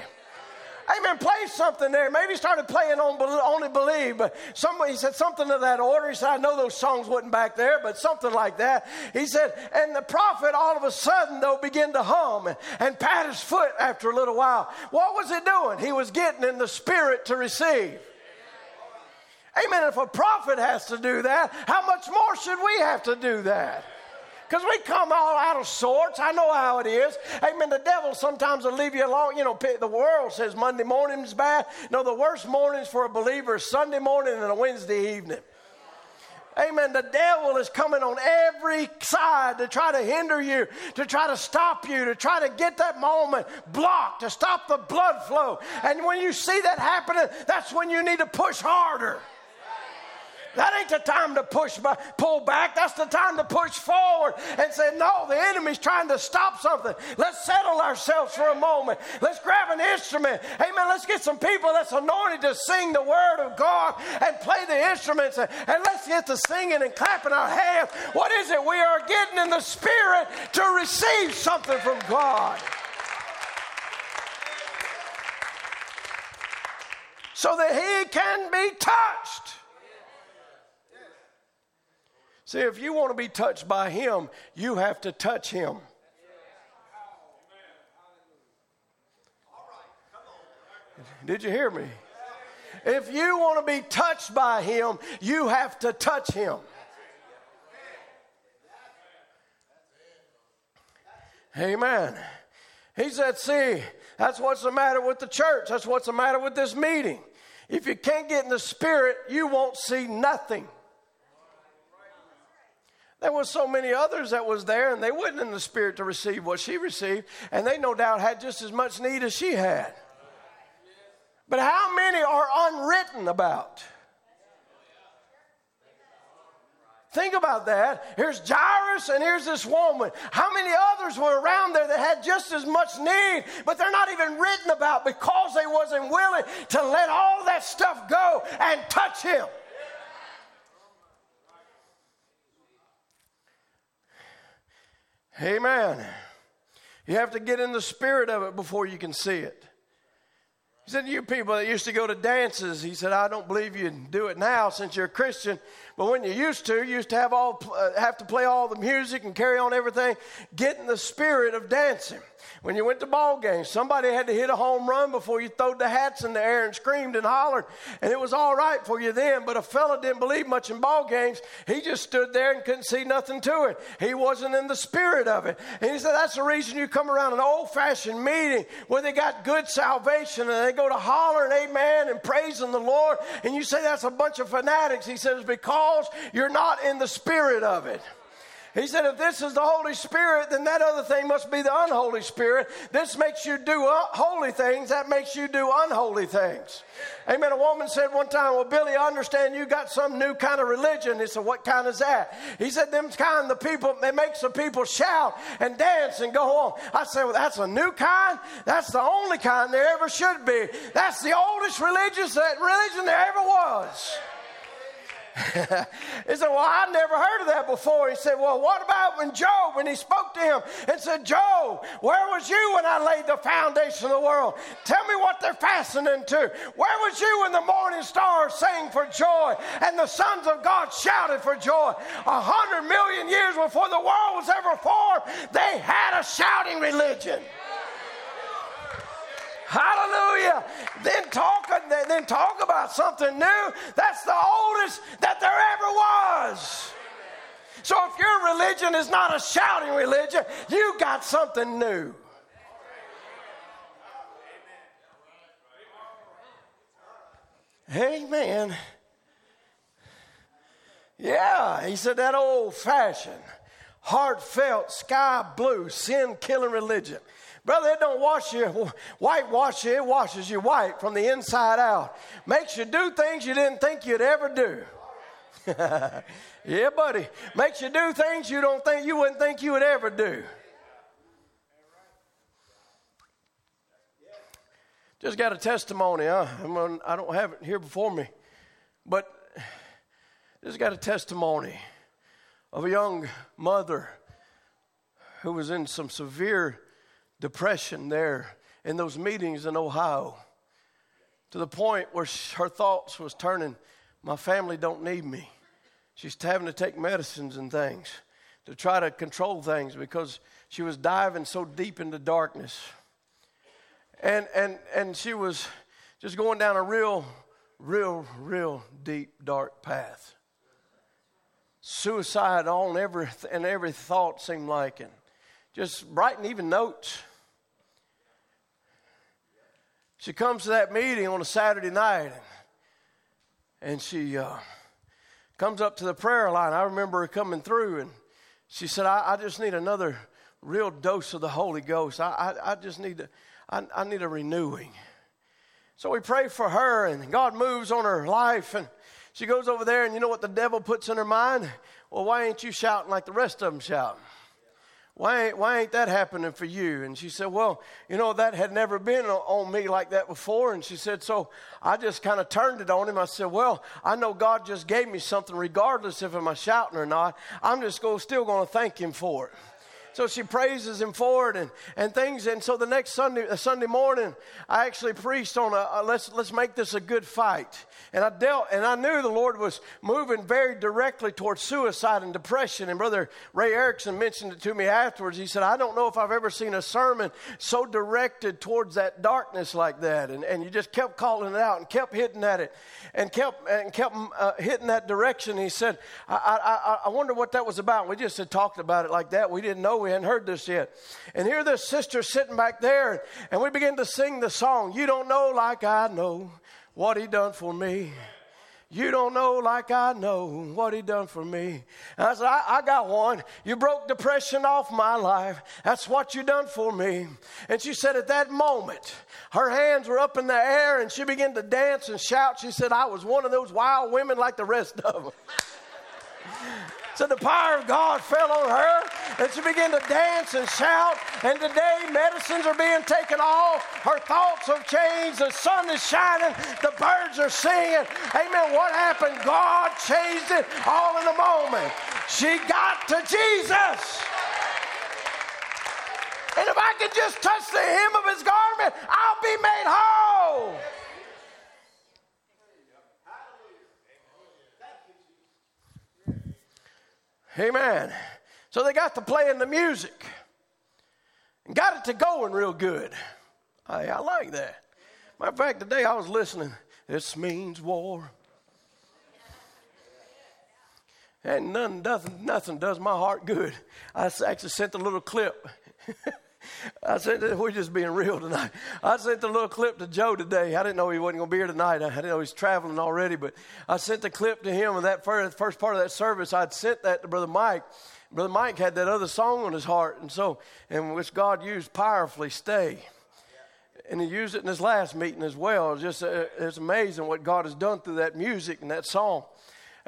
Amen. Play something there. Maybe he started playing on Only Believe, but somebody said something of that order. He said, I know those songs wasn't back there, but something like that. He said, and the prophet all of a sudden, though, began to hum and pat his foot after a little while. What was he doing? He was getting in the spirit to receive. Amen. If a prophet has to do that, how much more should we have to do that? Because we come all out of sorts. I know how it is. Amen. The devil sometimes will leave you alone. You know, the world says Monday morning is bad. No, the worst mornings for a believer is Sunday morning and a Wednesday evening. Amen. The devil is coming on every side to try to hinder you, to try to stop you, to try to get that moment blocked, to stop the blood flow. And when you see that happening, that's when you need to push harder. That ain't the time to push back, pull back. That's the time to push forward and say, No, the enemy's trying to stop something. Let's settle ourselves for a moment. Let's grab an instrument. Amen. Let's get some people that's anointed to sing the word of God and play the instruments and, and let's get to singing and clapping our hands. What is it? We are getting in the spirit to receive something from God. So that he can be touched. See, if you want to be touched by Him, you have to touch Him. Did you hear me? If you want to be touched by Him, you have to touch Him. Amen. He said, See, that's what's the matter with the church. That's what's the matter with this meeting. If you can't get in the spirit, you won't see nothing. There was so many others that was there, and they wasn't in the spirit to receive what she received, and they no doubt had just as much need as she had. But how many are unwritten about? Think about that. Here's Jairus and here's this woman. How many others were around there that had just as much need, but they're not even written about because they wasn't willing to let all that stuff go and touch him. Amen. You have to get in the spirit of it before you can see it. He said, You people that used to go to dances, he said, I don't believe you do it now since you're a Christian. But when you used to, you used to have, all, uh, have to play all the music and carry on everything. Get in the spirit of dancing. When you went to ball games, somebody had to hit a home run before you throwed the hats in the air and screamed and hollered. And it was all right for you then, but a fella didn't believe much in ball games. He just stood there and couldn't see nothing to it. He wasn't in the spirit of it. And he said, That's the reason you come around an old fashioned meeting where they got good salvation and they go to hollering amen and praising the Lord. And you say that's a bunch of fanatics. He says, Because you're not in the spirit of it. He said, if this is the Holy Spirit, then that other thing must be the unholy spirit. This makes you do uh, holy things, that makes you do unholy things. Amen. A woman said one time, Well, Billy, I understand you got some new kind of religion. He said, What kind is that? He said, Them kind the people, it makes the people shout and dance and go on. I said, Well, that's a new kind? That's the only kind there ever should be. That's the oldest religious religion there ever was he said, Well, I never heard of that before. He said, Well, what about when Job, when he spoke to him and said, Job, where was you when I laid the foundation of the world? Tell me what they're fastening to. Where was you when the morning stars sang for joy and the sons of God shouted for joy? A hundred million years before the world was ever formed, they had a shouting religion. Hallelujah. Then talk, then talk about something new. That's the oldest that there ever was. So if your religion is not a shouting religion, you got something new. Amen. Yeah, he said that old fashioned, heartfelt, sky blue, sin killing religion. Brother, it don't wash you, whitewash you, it washes you white from the inside out. Makes you do things you didn't think you'd ever do. yeah, buddy. Makes you do things you don't think you wouldn't think you would ever do. Just got a testimony. Huh? I don't have it here before me, but just got a testimony of a young mother who was in some severe depression there in those meetings in Ohio to the point where her thoughts was turning my family don't need me. She's having to take medicines and things to try to control things because she was diving so deep into darkness. And and and she was just going down a real real real deep dark path. Suicide on every and every thought seemed like and just writing even notes she comes to that meeting on a Saturday night and, and she uh, comes up to the prayer line. I remember her coming through and she said, I, I just need another real dose of the Holy Ghost. I, I, I just need to, I, I need a renewing. So we pray for her and God moves on her life and she goes over there and you know what the devil puts in her mind? Well, why ain't you shouting like the rest of them shouting? Why ain't, why ain't that happening for you? And she said, Well, you know, that had never been on me like that before. And she said, So I just kind of turned it on him. I said, Well, I know God just gave me something, regardless if I'm shouting or not. I'm just go, still going to thank Him for it. So she praises him for it and, and things. And so the next Sunday, uh, Sunday morning, I actually preached on a, a, let's, let's make this a good fight. And I dealt, and I knew the Lord was moving very directly towards suicide and depression. And Brother Ray Erickson mentioned it to me afterwards. He said, I don't know if I've ever seen a sermon so directed towards that darkness like that. And, and you just kept calling it out and kept hitting at it and kept, and kept uh, hitting that direction. He said, I, I, I wonder what that was about. We just had talked about it like that. We didn't know we hadn't heard this yet. And here this sister sitting back there, and we begin to sing the song, You Don't Know Like I Know What He Done For Me. You don't know like I know what he done for me. And I said, I, I, got one. You broke depression off my life. That's what you done for me. And she said, at that moment, her hands were up in the air and she began to dance and shout. She said, I was one of those wild women like the rest of them. So the power of God fell on her, and she began to dance and shout. And today, medicines are being taken off. Her thoughts have changed. The sun is shining. The birds are singing. Amen. What happened? God changed it all in a moment. She got to Jesus. And if I could just touch the hem of his garment, I'll be made whole. Amen. So they got to playing the music and got it to going real good. I, I like that. Matter of fact, today I was listening. This means war. And none, nothing, nothing does my heart good. I actually sent a little clip. I said we're just being real tonight. I sent the little clip to Joe today. I didn't know he wasn't going to be here tonight. I didn't know he's traveling already, but I sent the clip to him. And that first, first part of that service, I'd sent that to Brother Mike. Brother Mike had that other song on his heart, and so, and which God used powerfully, "Stay." And he used it in his last meeting as well. It's just uh, it's amazing what God has done through that music and that song.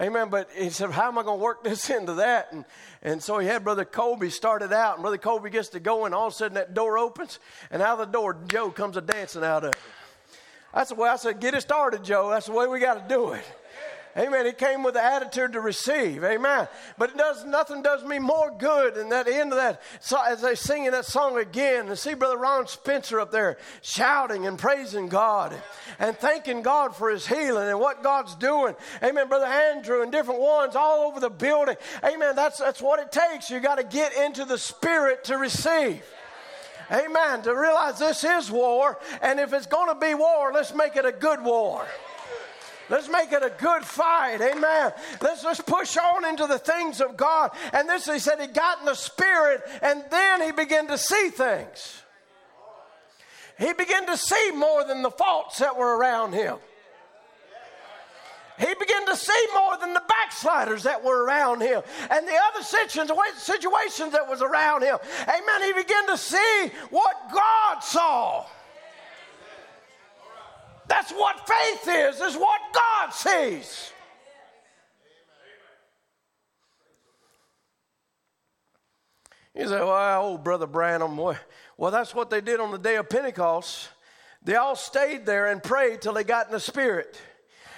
Amen. But he said, How am I going to work this into that? And, and so he had Brother Colby started out, and Brother Colby gets to go, and all of a sudden that door opens, and out of the door, Joe comes a dancing out of it. That's the way I said, Get it started, Joe. That's the way we got to do it. Amen. He came with the attitude to receive. Amen. But it does nothing does me more good than that end of that. So as they singing that song again, and see Brother Ron Spencer up there shouting and praising God and thanking God for his healing and what God's doing. Amen. Brother Andrew and different ones all over the building. Amen. That's that's what it takes. You got to get into the spirit to receive. Amen. To realize this is war, and if it's going to be war, let's make it a good war. Let's make it a good fight. Amen. Let's just push on into the things of God. And this, he said, he got in the spirit and then he began to see things. He began to see more than the faults that were around him. He began to see more than the backsliders that were around him and the other situations that was around him. Amen. He began to see what God saw. That's what faith is, is what God sees. You say, well, old Brother Branham, well, that's what they did on the day of Pentecost. They all stayed there and prayed till they got in the Spirit.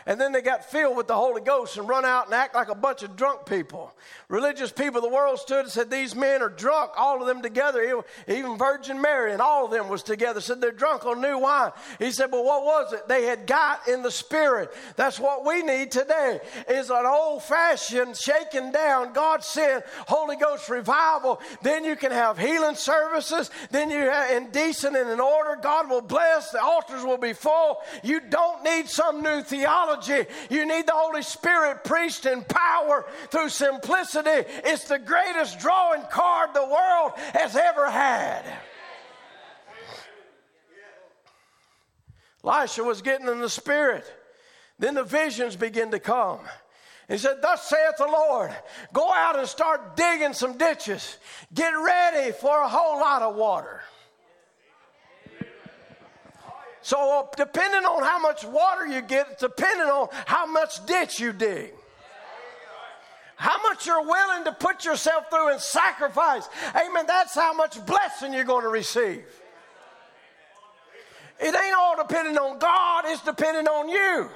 And then they got filled with the Holy Ghost and run out and act like a bunch of drunk people. Religious people of the world stood and said, These men are drunk, all of them together. Even Virgin Mary and all of them was together. Said they're drunk on new wine. He said, Well, what was it? They had got in the Spirit. That's what we need today is an old fashioned shaken down, God sent Holy Ghost revival. Then you can have healing services. Then you have in decent and in order. God will bless. The altars will be full. You don't need some new theology theology. You need the Holy Spirit preached in power through simplicity. It's the greatest drawing card the world has ever had. Elisha was getting in the Spirit. Then the visions begin to come. He said, Thus saith the Lord, go out and start digging some ditches. Get ready for a whole lot of water. So, depending on how much water you get, it's depending on how much ditch you dig. How much you're willing to put yourself through and sacrifice. Amen. That's how much blessing you're going to receive. It ain't all depending on God, it's depending on you.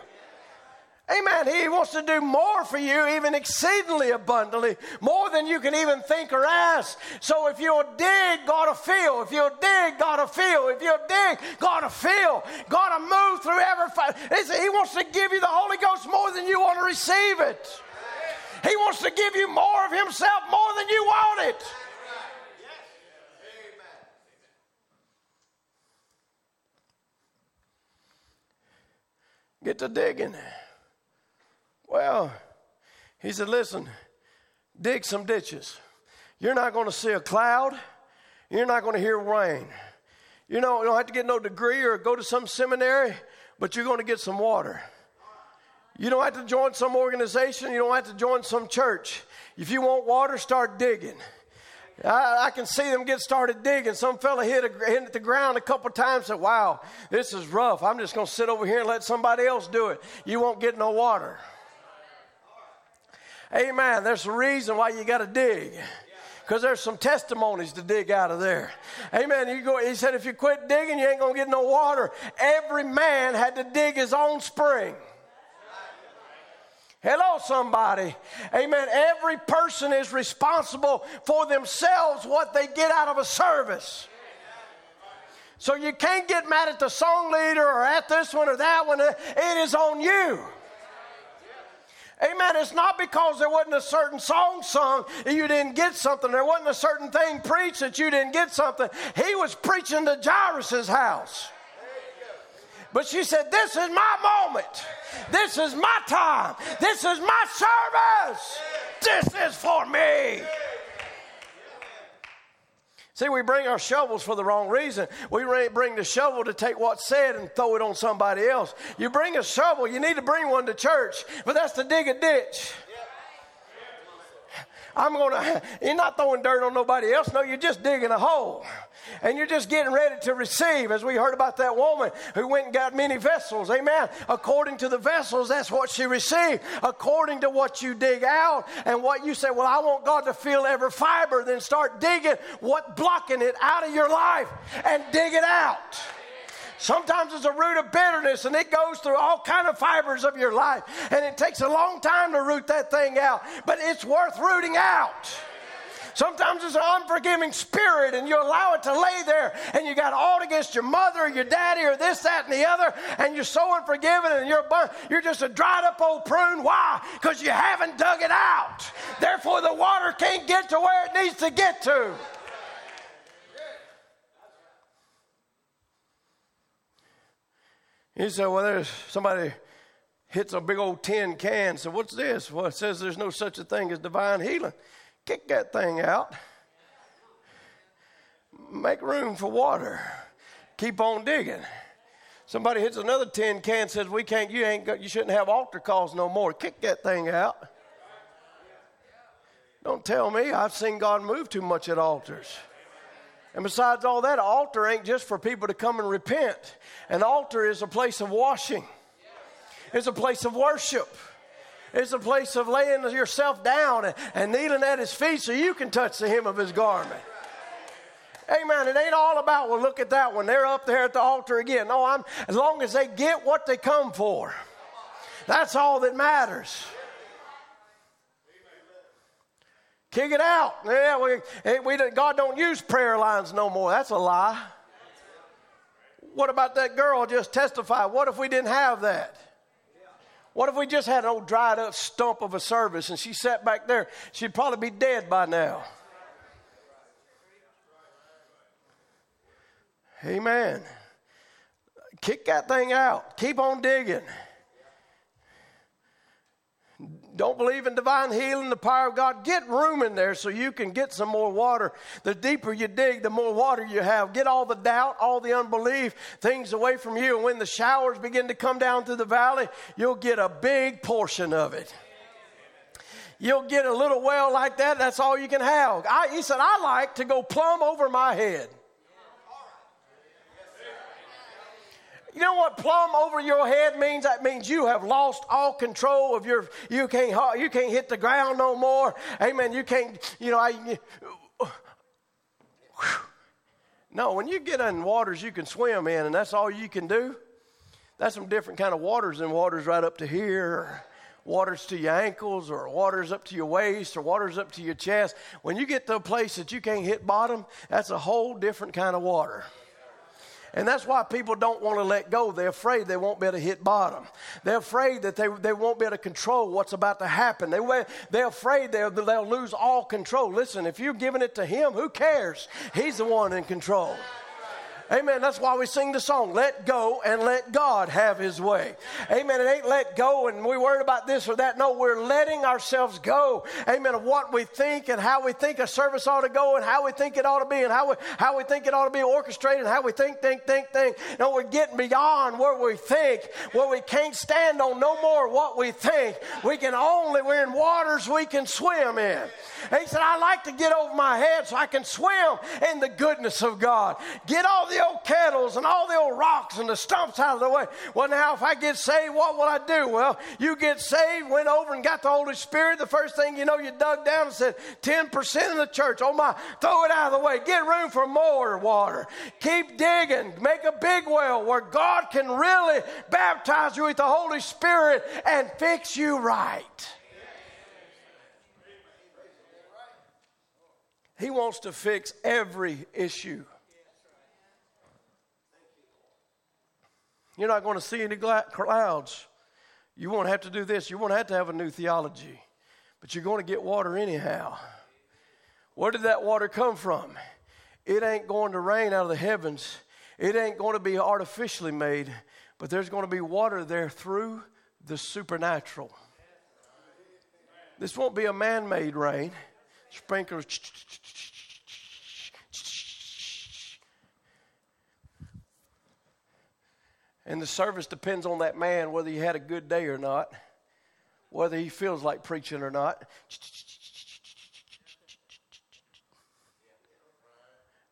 Amen. He wants to do more for you, even exceedingly abundantly, more than you can even think or ask. So if you'll dig, God will feel. If you'll dig, God will feel. If you'll dig, God will feel. God will move through every. He wants to give you the Holy Ghost more than you want to receive it. He wants to give you more of Himself more than you want it. Get to digging. Well, he said, listen, dig some ditches. You're not going to see a cloud. You're not going to hear rain. You know, you don't have to get no degree or go to some seminary, but you're going to get some water. You don't have to join some organization. You don't have to join some church. If you want water, start digging. I, I, can see them get started digging. Some fella hit, a, hit the ground a couple times and said, Wow, this is rough. I'm just going to sit over here and let somebody else do it. You won't get no water. Amen. There's a reason why you got to dig. Because there's some testimonies to dig out of there. Amen. You go, he said, if you quit digging, you ain't going to get no water. Every man had to dig his own spring. Hello, somebody. Amen. Every person is responsible for themselves what they get out of a service. So you can't get mad at the song leader or at this one or that one. It is on you. Amen. It's not because there wasn't a certain song sung that you didn't get something. There wasn't a certain thing preached that you didn't get something. He was preaching to Jairus' house. But she said, This is my moment. This is my time. This is my service. This is for me. See, we bring our shovels for the wrong reason. We bring the shovel to take what's said and throw it on somebody else. You bring a shovel, you need to bring one to church, but that's to dig a ditch. I'm to, you're not throwing dirt on nobody else. No, you're just digging a hole. And you're just getting ready to receive, as we heard about that woman who went and got many vessels. Amen. According to the vessels, that's what she received. According to what you dig out and what you say, well, I want God to fill every fiber, then start digging what blocking it out of your life and dig it out. Sometimes it's a root of bitterness and it goes through all kind of fibers of your life. And it takes a long time to root that thing out, but it's worth rooting out. Sometimes it's an unforgiving spirit, and you allow it to lay there, and you got all against your mother or your daddy or this, that, and the other, and you're so unforgiving, and you're you're just a dried up old prune. Why? Because you haven't dug it out. Therefore, the water can't get to where it needs to get to. He said, Well, there's somebody hits a big old tin can. So, what's this? Well, it says there's no such a thing as divine healing. Kick that thing out. Make room for water. Keep on digging. Somebody hits another tin can, says, "We can't. You ain't. Got, you shouldn't have altar calls no more. Kick that thing out." Don't tell me I've seen God move too much at altars. And besides all that, altar ain't just for people to come and repent. An altar is a place of washing, it's a place of worship. It's a place of laying yourself down and, and kneeling at his feet so you can touch the hem of his garment. Amen. It ain't all about, well, look at that one. They're up there at the altar again. No, I'm as long as they get what they come for. That's all that matters. Kick it out. Yeah, we, eh, we, God don't use prayer lines no more. That's a lie. What about that girl just testified? What if we didn't have that? What if we just had an old dried up stump of a service and she sat back there? She'd probably be dead by now. Amen. Kick that thing out. Keep on digging. Don't believe in divine healing, the power of God. Get room in there so you can get some more water. The deeper you dig, the more water you have. Get all the doubt, all the unbelief, things away from you. And when the showers begin to come down through the valley, you'll get a big portion of it. You'll get a little well like that, that's all you can have. I, he said, I like to go plumb over my head. You know what plumb over your head means? That means you have lost all control of your. You can't. You can't hit the ground no more. Amen. You can't. You know. I, no, when you get in waters you can swim in, and that's all you can do. That's some different kind of waters than waters right up to here waters to your ankles or waters up to your waist or waters up to your chest. When you get to a place that you can't hit bottom, that's a whole different kind of water. And that's why people don't want to let go. They're afraid they won't be able to hit bottom. They're afraid that they, they won't be able to control what's about to happen. They, they're afraid they'll, they'll lose all control. Listen, if you're giving it to Him, who cares? He's the one in control. Amen. That's why we sing the song, Let Go and Let God Have His Way. Amen. It ain't let go and we worried about this or that. No, we're letting ourselves go. Amen. Of what we think and how we think a service ought to go and how we think it ought to be and how we, how we think it ought to be orchestrated and how we think, think, think, think. No, we're getting beyond where we think, where we can't stand on no more what we think. We can only, we're in waters we can swim in. He said, I like to get over my head so I can swim in the goodness of God. Get all the old kettles and all the old rocks and the stumps out of the way. Well, now, if I get saved, what will I do? Well, you get saved, went over and got the Holy Spirit. The first thing you know, you dug down and said, 10% of the church. Oh, my, throw it out of the way. Get room for more water. Keep digging. Make a big well where God can really baptize you with the Holy Spirit and fix you right. He wants to fix every issue. You're not going to see any clouds. You won't have to do this. You won't have to have a new theology. But you're going to get water anyhow. Where did that water come from? It ain't going to rain out of the heavens. It ain't going to be artificially made, but there's going to be water there through the supernatural. This won't be a man made rain sprinklers. And the service depends on that man, whether he had a good day or not, whether he feels like preaching or not.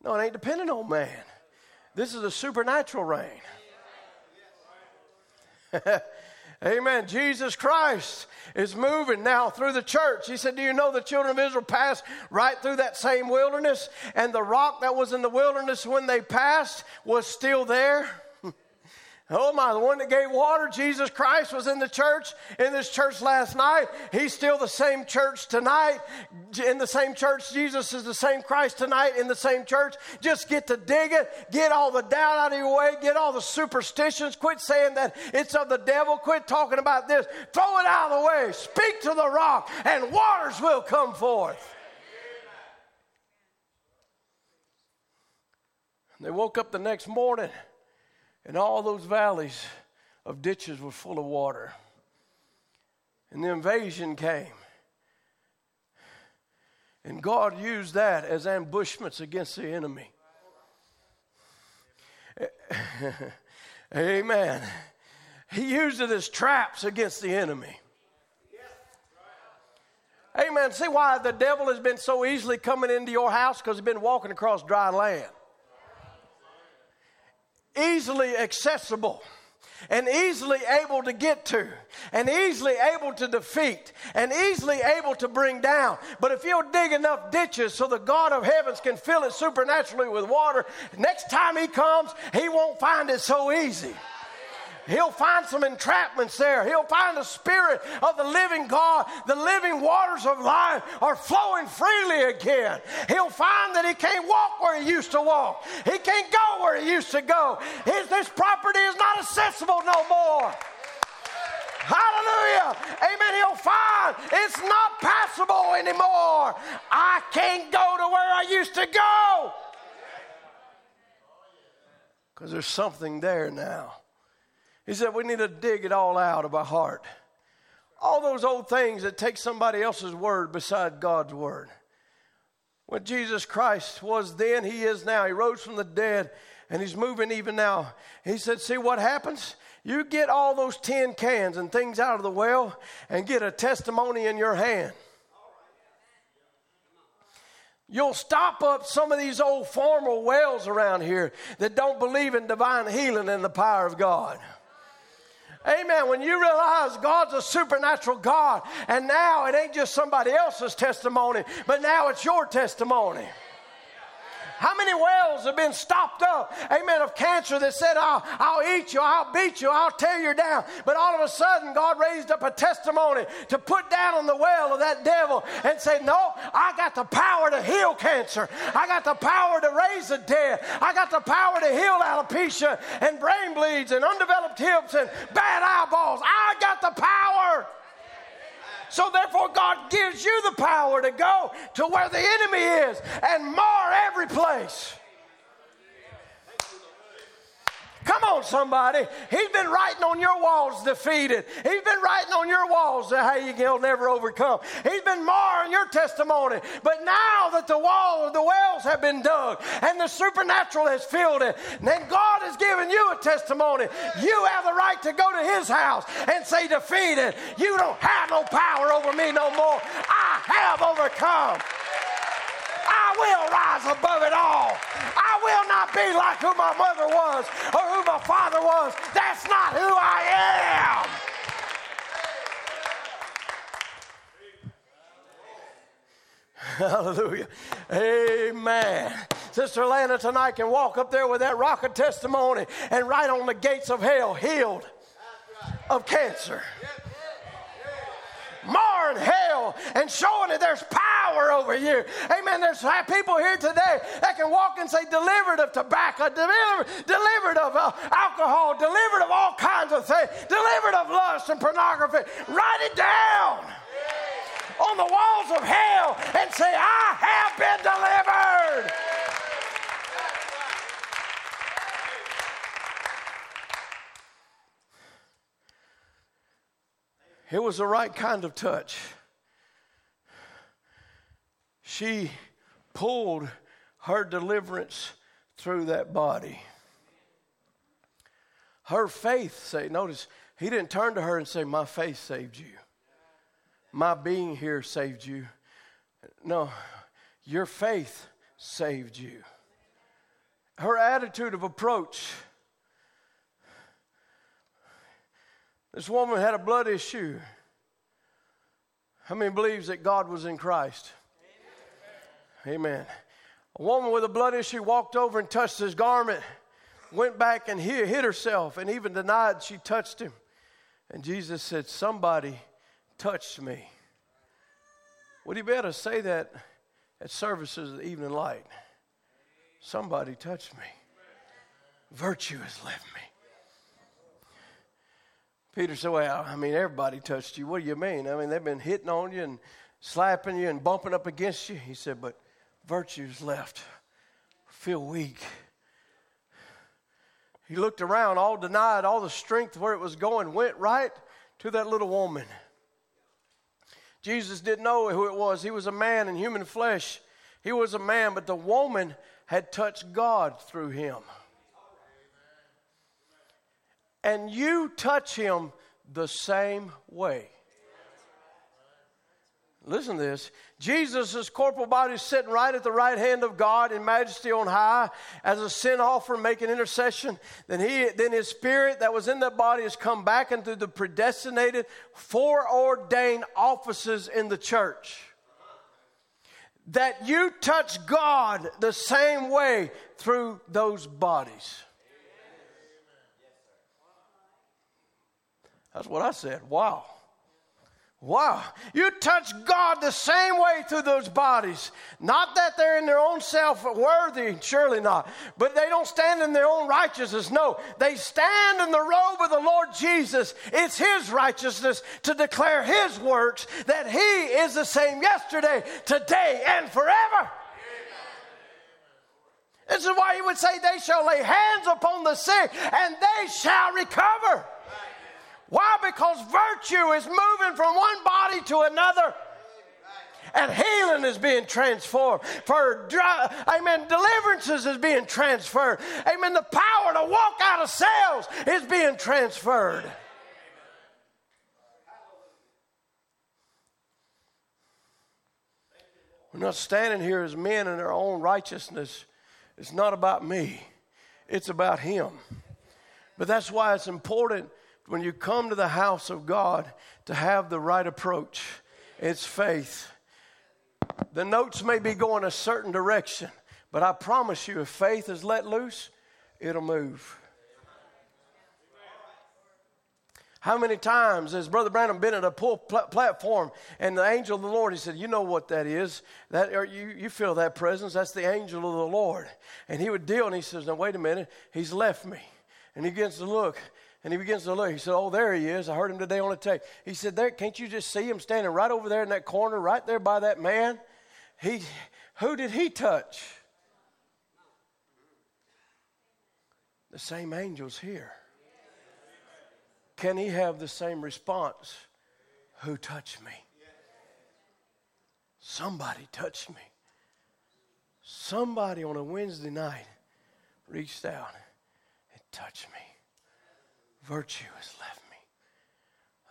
No, it ain't dependent on man. This is a supernatural rain. Amen. Jesus Christ is moving now through the church. He said, Do you know the children of Israel passed right through that same wilderness? And the rock that was in the wilderness when they passed was still there? Oh my, the one that gave water, Jesus Christ, was in the church, in this church last night. He's still the same church tonight. In the same church, Jesus is the same Christ tonight in the same church. Just get to dig it, get all the doubt out of your way, get all the superstitions. Quit saying that it's of the devil. Quit talking about this. Throw it out of the way. Speak to the rock, and waters will come forth. They woke up the next morning. And all those valleys of ditches were full of water. And the invasion came. And God used that as ambushments against the enemy. Amen. He used it as traps against the enemy. Amen. See why the devil has been so easily coming into your house? Because he's been walking across dry land easily accessible. and easily able to get to, and easily able to defeat, and easily able to bring down. But if you'll dig enough ditches so the God of heavens can fill it supernaturally with water, next time He comes, He won't find it so easy. He'll find some entrapments there. He'll find the Spirit of the living God. The living waters of life are flowing freely again. He'll find that he can't walk where he used to walk. He can't go where he used to go. His, this property is not accessible no more. Hallelujah. Amen. He'll find it's not passable anymore. I can't go to where I used to go. Because there's something there now. He said, We need to dig it all out of our heart. All those old things that take somebody else's word beside God's word. What Jesus Christ was then, He is now. He rose from the dead and He's moving even now. He said, See what happens? You get all those tin cans and things out of the well and get a testimony in your hand. You'll stop up some of these old formal wells around here that don't believe in divine healing and the power of God. Amen. When you realize God's a supernatural God, and now it ain't just somebody else's testimony, but now it's your testimony. How many wells have been stopped up, amen, of cancer that said, I'll, I'll eat you, I'll beat you, I'll tear you down. But all of a sudden, God raised up a testimony to put down on the well of that devil and say, No, I got the power to heal cancer. I got the power to raise the dead. I got the power to heal alopecia and brain bleeds and undeveloped hips and bad eyeballs. I got the power. So therefore, God gives you the power to go to where the enemy is and mar every place. Come on, somebody. He's been writing on your walls defeated. He's been writing on your walls that how you'll never overcome. He's been marring your testimony. But now that the wall, of the wells have been dug and the supernatural has filled it, then God has given you a testimony. You have the right to go to His house and say, defeated. You don't have no power over me no more. I have overcome. Will rise above it all. I will not be like who my mother was or who my father was. That's not who I am. Hallelujah. Amen. Sister Lana tonight can walk up there with that rock of testimony and write on the gates of hell, healed of cancer marring hell and showing that there's power over you. Amen. There's people here today that can walk and say, delivered of tobacco, delivered, delivered of uh, alcohol, delivered of all kinds of things, delivered of lust and pornography. Write it down on the walls of hell and say, I have been delivered. It was the right kind of touch. She pulled her deliverance through that body. Her faith say, notice, he didn't turn to her and say, My faith saved you. My being here saved you. No, your faith saved you. Her attitude of approach This woman had a blood issue. How many believes that God was in Christ? Amen. Amen. A woman with a blood issue walked over and touched his garment, went back and hid, hid herself, and even denied she touched him. And Jesus said, Somebody touched me. Would he be able to say that at services of the evening light? Somebody touched me. Virtue has left me. Peter said, Well, I mean, everybody touched you. What do you mean? I mean, they've been hitting on you and slapping you and bumping up against you. He said, But virtue's left. Feel weak. He looked around, all denied, all the strength where it was going went right to that little woman. Jesus didn't know who it was. He was a man in human flesh. He was a man, but the woman had touched God through him and you touch him the same way. listen to this. Jesus' corporal body is sitting right at the right hand of God in majesty on high as a sin offering, making intercession. Then he then his spirit that was in that body has come back into the predestinated, foreordained offices in the church. That you touch God the same way through those bodies. That's what I said. Wow. Wow. You touch God the same way through those bodies. Not that they're in their own self worthy, surely not. But they don't stand in their own righteousness. No, they stand in the robe of the Lord Jesus. It's His righteousness to declare His works that He is the same yesterday, today, and forever. This is why He would say, They shall lay hands upon the sick and they shall recover. Why? Because virtue is moving from one body to another. And healing is being transformed. For amen, deliverances is being transferred. Amen. The power to walk out of cells is being transferred. We're not standing here as men in our own righteousness. It's not about me, it's about Him. But that's why it's important when you come to the house of God to have the right approach. It's faith. The notes may be going a certain direction, but I promise you, if faith is let loose, it'll move. How many times has Brother Branham been at a pl- platform and the angel of the Lord, he said, You know what that is. That, you, you feel that presence. That's the angel of the Lord. And he would deal and he says, Now, wait a minute. He's left me. And he begins to look and he begins to look. He said, Oh, there he is. I heard him today on the tape. He said, There, can't you just see him standing right over there in that corner, right there by that man? He who did he touch? The same angels here. Can he have the same response? Who touched me? Somebody touched me. Somebody on a Wednesday night reached out and touched me virtue has left me.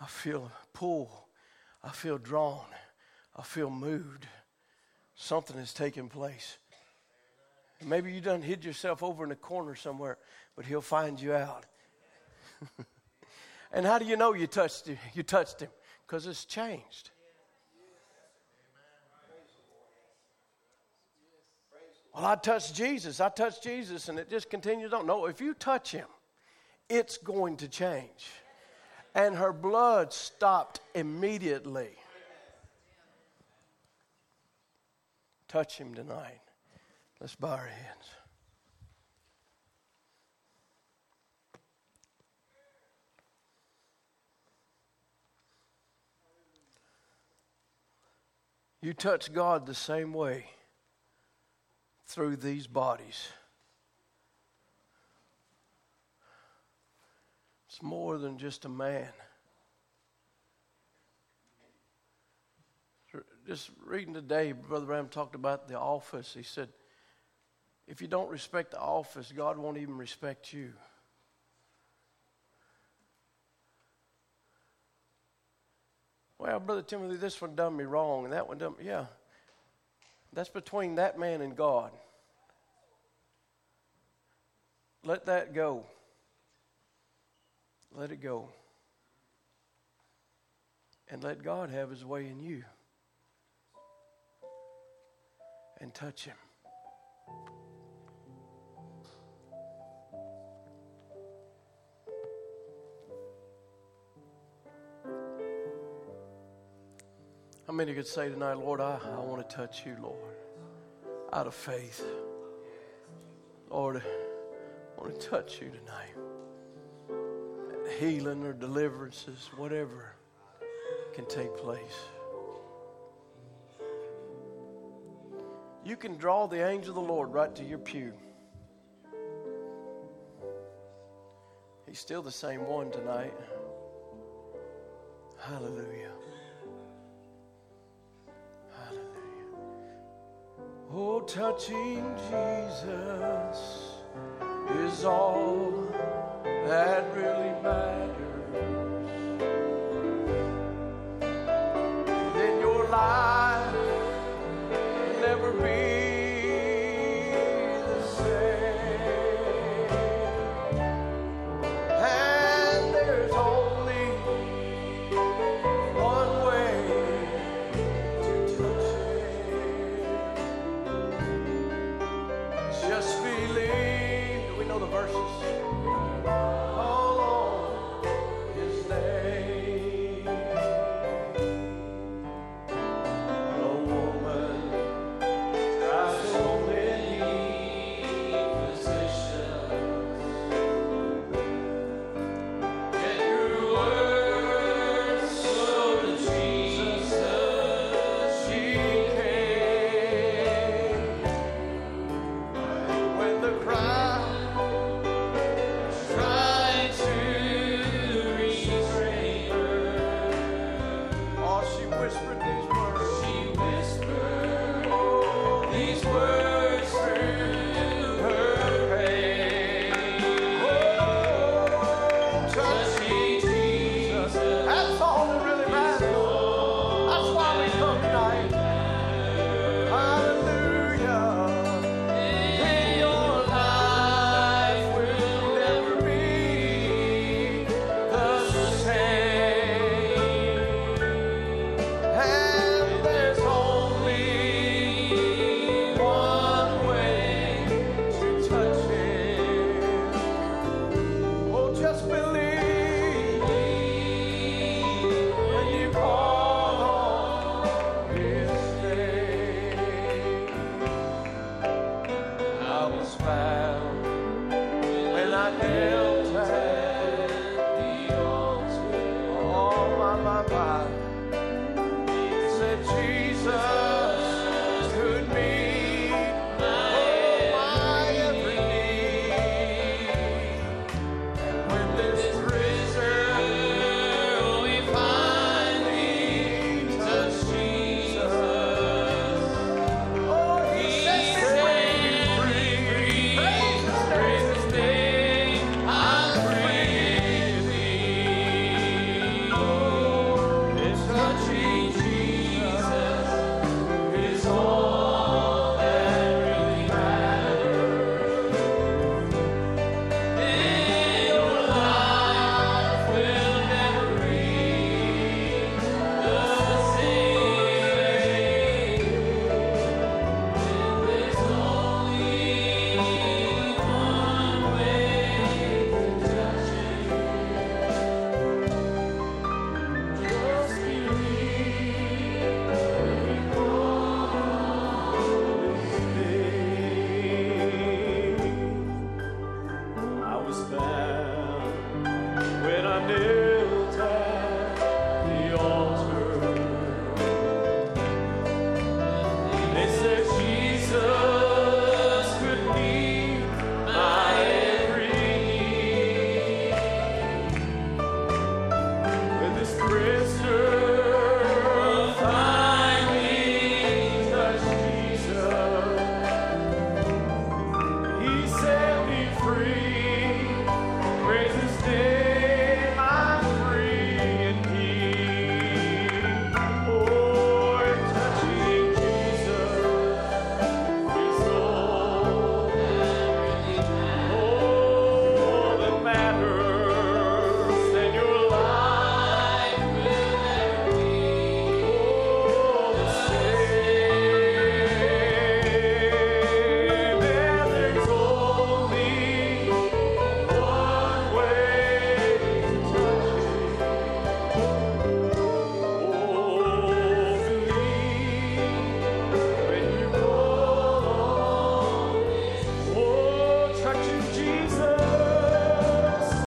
I feel pulled. I feel drawn. I feel moved. Something has taken place. maybe you done hid yourself over in a corner somewhere, but he'll find you out. and how do you know you touched him? You touched him because it's changed. Well, I touched Jesus. I touched Jesus, and it just continues on. No, if you touch him, it's going to change. And her blood stopped immediately. Touch him tonight. Let's bow our heads. You touch God the same way through these bodies. More than just a man. Just reading today, Brother Ram talked about the office. He said, if you don't respect the office, God won't even respect you. Well, Brother Timothy, this one done me wrong, and that one done me. Yeah. That's between that man and God. Let that go. Let it go. And let God have his way in you. And touch him. How many could say tonight, Lord, I, I want to touch you, Lord, out of faith? Lord, I want to touch you tonight healing or deliverances, whatever can take place. You can draw the angel of the Lord right to your pew. He's still the same one tonight. Hallelujah. Hallelujah. Oh, touching Jesus is all that really matters.